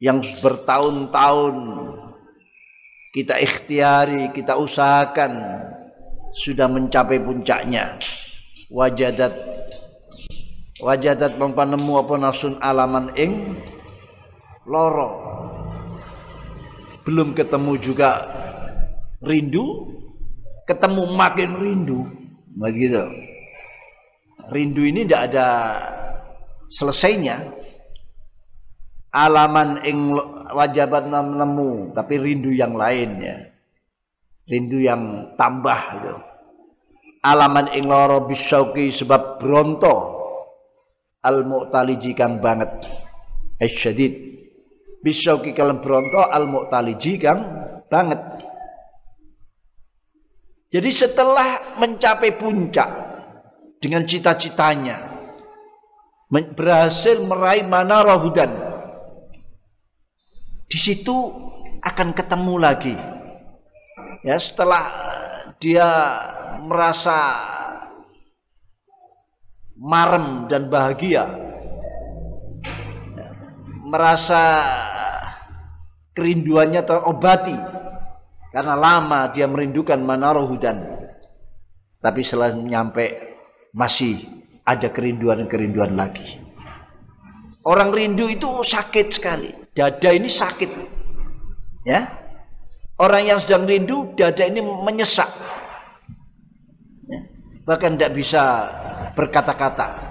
yang bertahun-tahun kita ikhtiari, kita usahakan sudah mencapai puncaknya. Wajadat wajadat mempanemu apa nasun alaman ing loro. Belum ketemu juga rindu ketemu makin rindu. Begitu. Rindu ini tidak ada selesainya. Alaman ing wajabat nemu tapi rindu yang lain ya. Rindu yang tambah itu alaman ing loro bisyauki sebab bronto. Al mu'taliji kang banget. Asyadid bisyauki kalem bronto al mu'taliji kang banget jadi setelah mencapai puncak dengan cita-citanya, berhasil meraih mana rohudan, di situ akan ketemu lagi. Ya, setelah dia merasa marem dan bahagia, merasa kerinduannya terobati, karena lama dia merindukan Manaro Hudan. Tapi setelah nyampe masih ada kerinduan-kerinduan lagi. Orang rindu itu sakit sekali. Dada ini sakit. Ya. Orang yang sedang rindu, dada ini menyesak. Ya. Bahkan tidak bisa berkata-kata.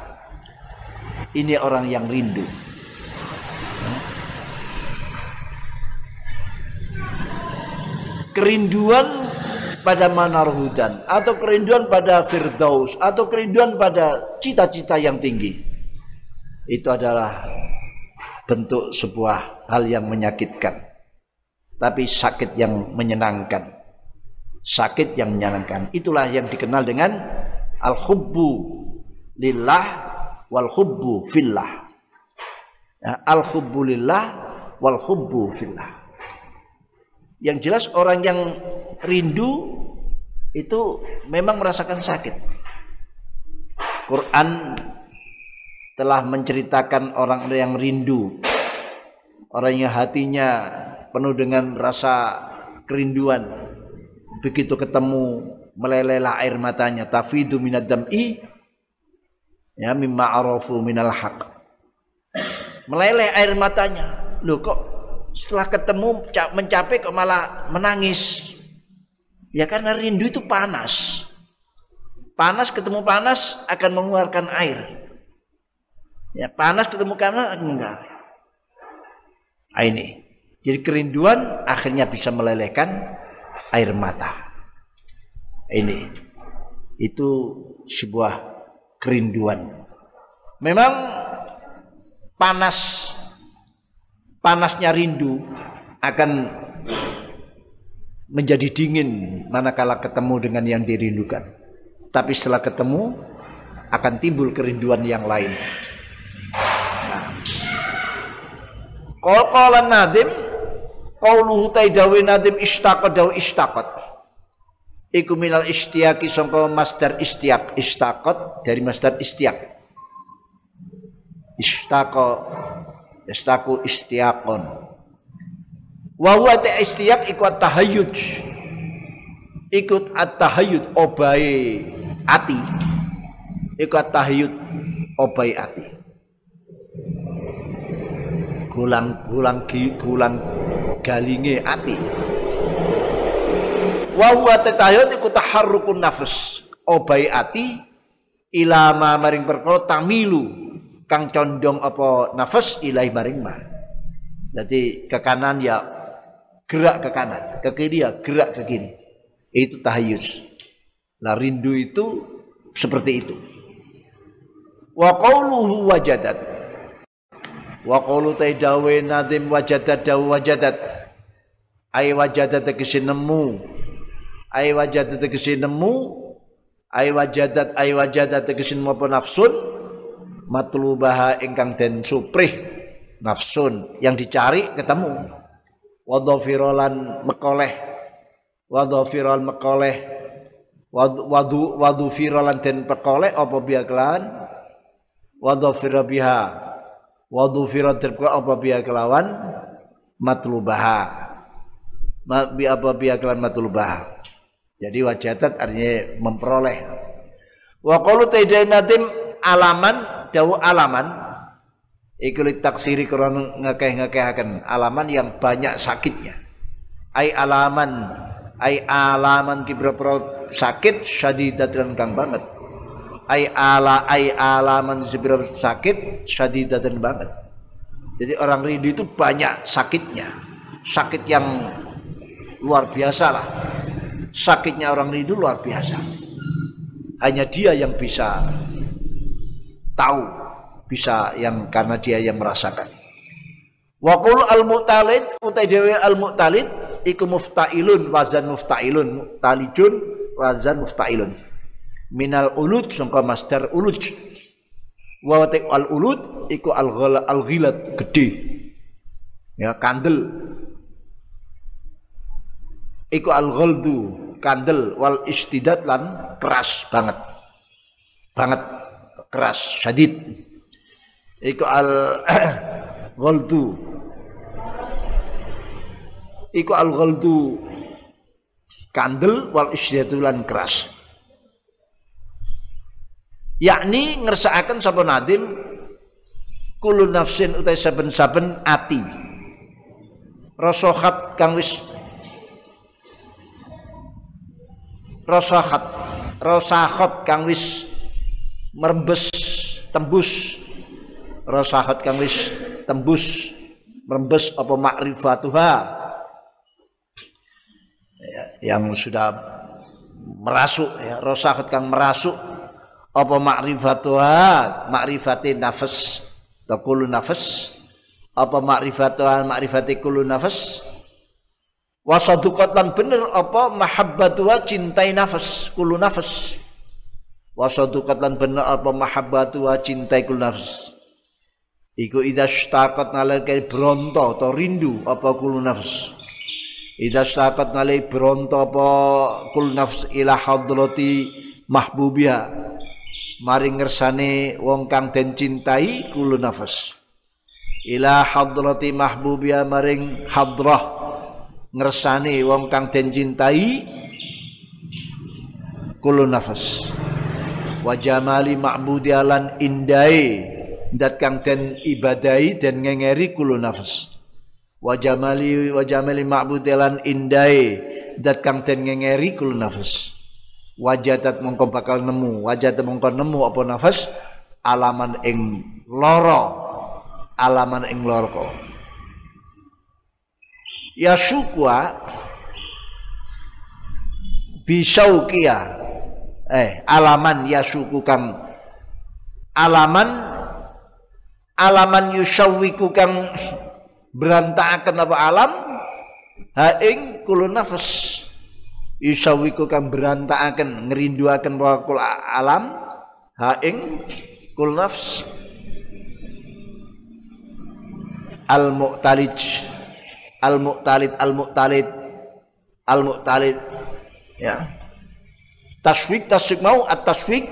Ini orang yang rindu. Kerinduan pada manarhudan atau kerinduan pada firdaus atau kerinduan pada cita-cita yang tinggi itu adalah bentuk sebuah hal yang menyakitkan tapi sakit yang menyenangkan sakit yang menyenangkan itulah yang dikenal dengan al-hubbu lillah wal hubbu fillah. Ya, al hubbu lillah wal hubbu fillah. Yang jelas orang yang rindu itu memang merasakan sakit. Quran telah menceritakan orang yang rindu, orang yang hatinya penuh dengan rasa kerinduan. Begitu ketemu melelehlah air matanya, tafidu minad dam'i ya mimma arafu minal haq. Meleleh air matanya. Loh kok setelah ketemu mencapai kok malah menangis? Ya karena rindu itu panas. Panas ketemu panas akan mengeluarkan air. Ya, panas ketemu panas mengeluarkan. Nah, ini. Jadi kerinduan akhirnya bisa melelehkan air mata. Ini. Itu sebuah kerinduan. Memang panas panasnya rindu akan menjadi dingin manakala ketemu dengan yang dirindukan. Tapi setelah ketemu akan timbul kerinduan yang lain. Nah. Qala nadim qauluhu taidawi nadim ishtaqat daw ishtaqat. Iku minal istiyaki sangka masdar istiak ishtaqat dari masdar istiak. Ishtaqa istaku istiaqon Wa huwa istiyak iku tahayyud. Ikut at-tahayyud obai ati. Iku at-tahayyud obai ati. Gulang-gulang gulang galinge ati. Wa huwa tahayyud iku taharrukun nafas. Obai ati ilama maring perkara tamilu kang condong apa nafas ilahi maring ma. Jadi ke kanan ya gerak ke kanan, ke kiri ya gerak ke kiri. Itu tahayus. Nah rindu itu seperti itu. Wa qawluhu wajadat. Wa qawlu taidawe nadim wajadat dawu wajadat. Ay wajadat tegesi nemu. Ay wajadat tegesi nemu. Ay wajadat ay wajadat tegesi apa nafsun. Matlubaha ingkang den suprih nafsun yang dicari ketemu. Wadhafirolan mekoleh wadhafiral mekoleh wadu wadu firolan den pekoleh apa biya kelawan? Wadhafira biha firat den apa biya kelawan? Matlubaha. Bi apa biya kelawan matlubaha? Jadi wajadat artinya memperoleh. Wa qalu nadim alaman dawu alaman Iku taksiri krana ngekeh-ngekehaken alaman yang banyak sakitnya. Ai alaman ai alaman pro sakit syadidatan kang banget. Ai ala ai alaman kibra sakit syadidatan banget. Jadi orang rindu itu banyak sakitnya. Sakit yang luar biasa lah. Sakitnya orang rindu luar biasa. Hanya dia yang bisa tahu bisa yang karena dia yang merasakan. Wa qul al mutalid utai dewe al mutalid iku muftailun wazan muftailun talijun wazan muftailun. Minal ulud sangka masdar uluj wa al ulud iku al ghala al ghilat gede. Ya kandel. Iku al ghaldu kandel wal istidat lan keras banget. Banget keras syadid. Iku al ghaldu. Iku al ghaldu kandel wal isyatulan keras. Yakni ngersakaken sapa nadim kulo nafsin utai saben-saben ati. Rasohat kang wis rasahat rasahat kang wis merembes tembus. Rasahat kang wis tembus merembes apa makrifatuha? Ya, yang sudah merasuk ya rasahat kang merasuk apa makrifatuha? Makrifati nafas takulu nafas. Apa makrifatuha? Makrifati kulu nafas. Wasadukat lan bener apa mahabbatuha? Cintai nafas kulu nafas wasadukat lan bener apa mahabbatu wa cinta kul nafs. Iku idza shtaqat nalika bronto atau rindu apa kul nafs. Idza shtaqat nalika bronto apa kul nafs ila hadrati mahbubia maring ngersane wong kang den cintai kul nafs. Ila hadrati mahbubia maring hadrah. Ngersane wong kang den cintai kul nafas wa jamali ma'budi alan indai dat kang den ibadai dan ngengeri kulo nafas. Wa jamali wa jamali ma'budi alan indai dat kang den ngengeri kulo nafas. Wajadat mongko bakal nemu wajadat mongko nemu apa nafas? Alaman ing loro alaman ing loro ya syukwa bisaukia eh alaman yasuku kang. Alaman alaman yusawwiku kang berantakan apa alam? Ha ing kulo nafas. Yusawwiku kang berantakan ngerinduaken kul alam? Ha ing kulo nafs al mu'talij al mu'talid al mu'talid al ya taswik taswik mau at taswik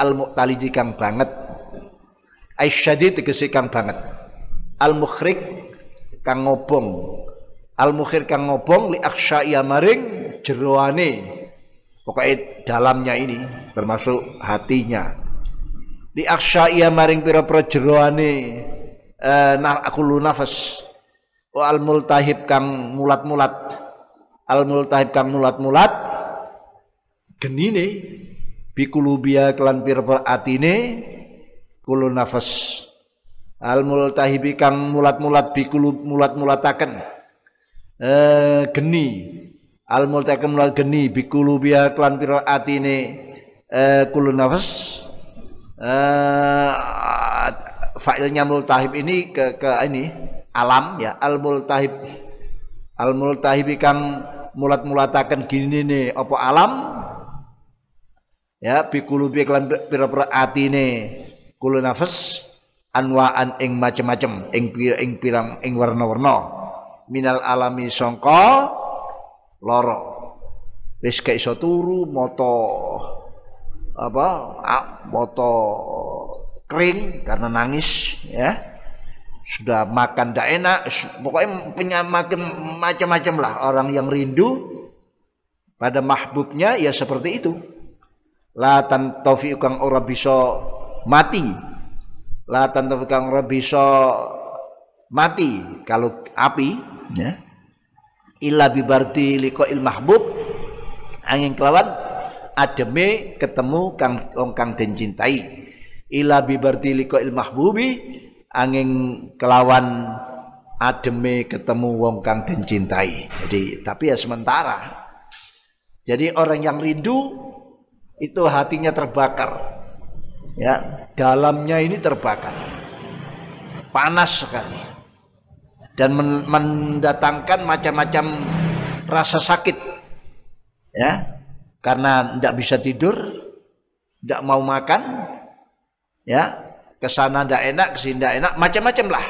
al muqtaliji kang banget. Ai syadid kang banget. Al mukhrik kang ngobong. Al mukhir kang ngobong li akhsya maring jeroane. Pokoknya dalamnya ini termasuk hatinya. Li akhsya maring pira-pira jeroane. Eh, nah aku lu nafas. Wa al multahib kang mulat-mulat. Al multahib kang mulat-mulat genine bikulubia kelan pir atine kulo nafas. Al multahibi kang mulat-mulat bikulub mulat-mulataken. Eh geni. Al multahibi mulat geni bikulubia kelan pir atine eh kulo nafas. Eh fa'ilnya multahib ini ke ke ini alam ya. Al multahib al multahibi kang mulat-mulataken gini nih apa alam ya bikulubi kelan pira-pira atine. Kulo nafas anwaan ing macem-macem ing pira ing pirang ing warna-warna. Minal alami sangka loro. Wis gak iso turu moto apa moto kering karena nangis ya. Sudah makan tidak enak pokoknya punya makan macam-macam lah orang yang rindu pada mahbubnya ya seperti itu la tantafi kang ora bisa mati. La tantafi kang ora bisa mati. Kalau api ya illa bibardi il mahbub angin kelawan ademe ketemu kang wong kang den cintai. Illa bibardi il mahbubi angin kelawan ademe ketemu wong kang den cintai. Jadi tapi ya sementara. Jadi orang yang rindu itu hatinya terbakar. Ya, dalamnya ini terbakar. Panas sekali. Dan mendatangkan macam-macam rasa sakit. Ya. Karena tidak bisa tidur, tidak mau makan, ya, ke sana tidak enak, ke sini tidak enak, macam-macam lah.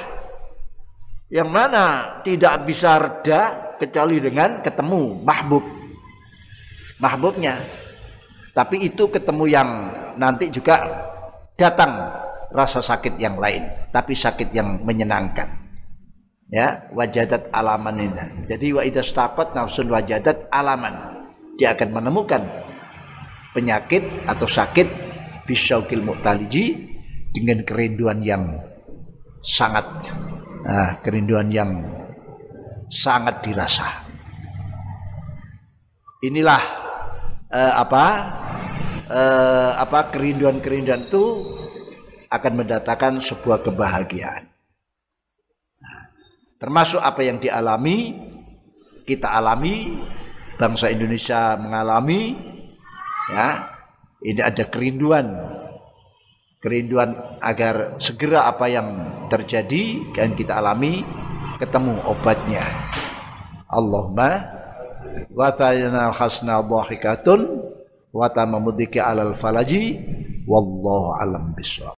Yang mana tidak bisa reda kecuali dengan ketemu mahbub. Mahbubnya tapi itu ketemu yang nanti juga datang rasa sakit yang lain, tapi sakit yang menyenangkan. Ya, wajadat alaman ini. Jadi wa idastaqat nafsun wajadat alaman. Dia akan menemukan penyakit atau sakit bisyaukil mu'taliji dengan kerinduan yang sangat nah, kerinduan yang sangat dirasa. Inilah eh, apa eh, apa kerinduan-kerinduan itu akan mendatangkan sebuah kebahagiaan. Nah, termasuk apa yang dialami, kita alami, bangsa Indonesia mengalami, ya, ini ada kerinduan, kerinduan agar segera apa yang terjadi dan kita alami ketemu obatnya. Allahumma wa khasna dhahikatun wa tamamudika alal falaji wallahu alam bisawab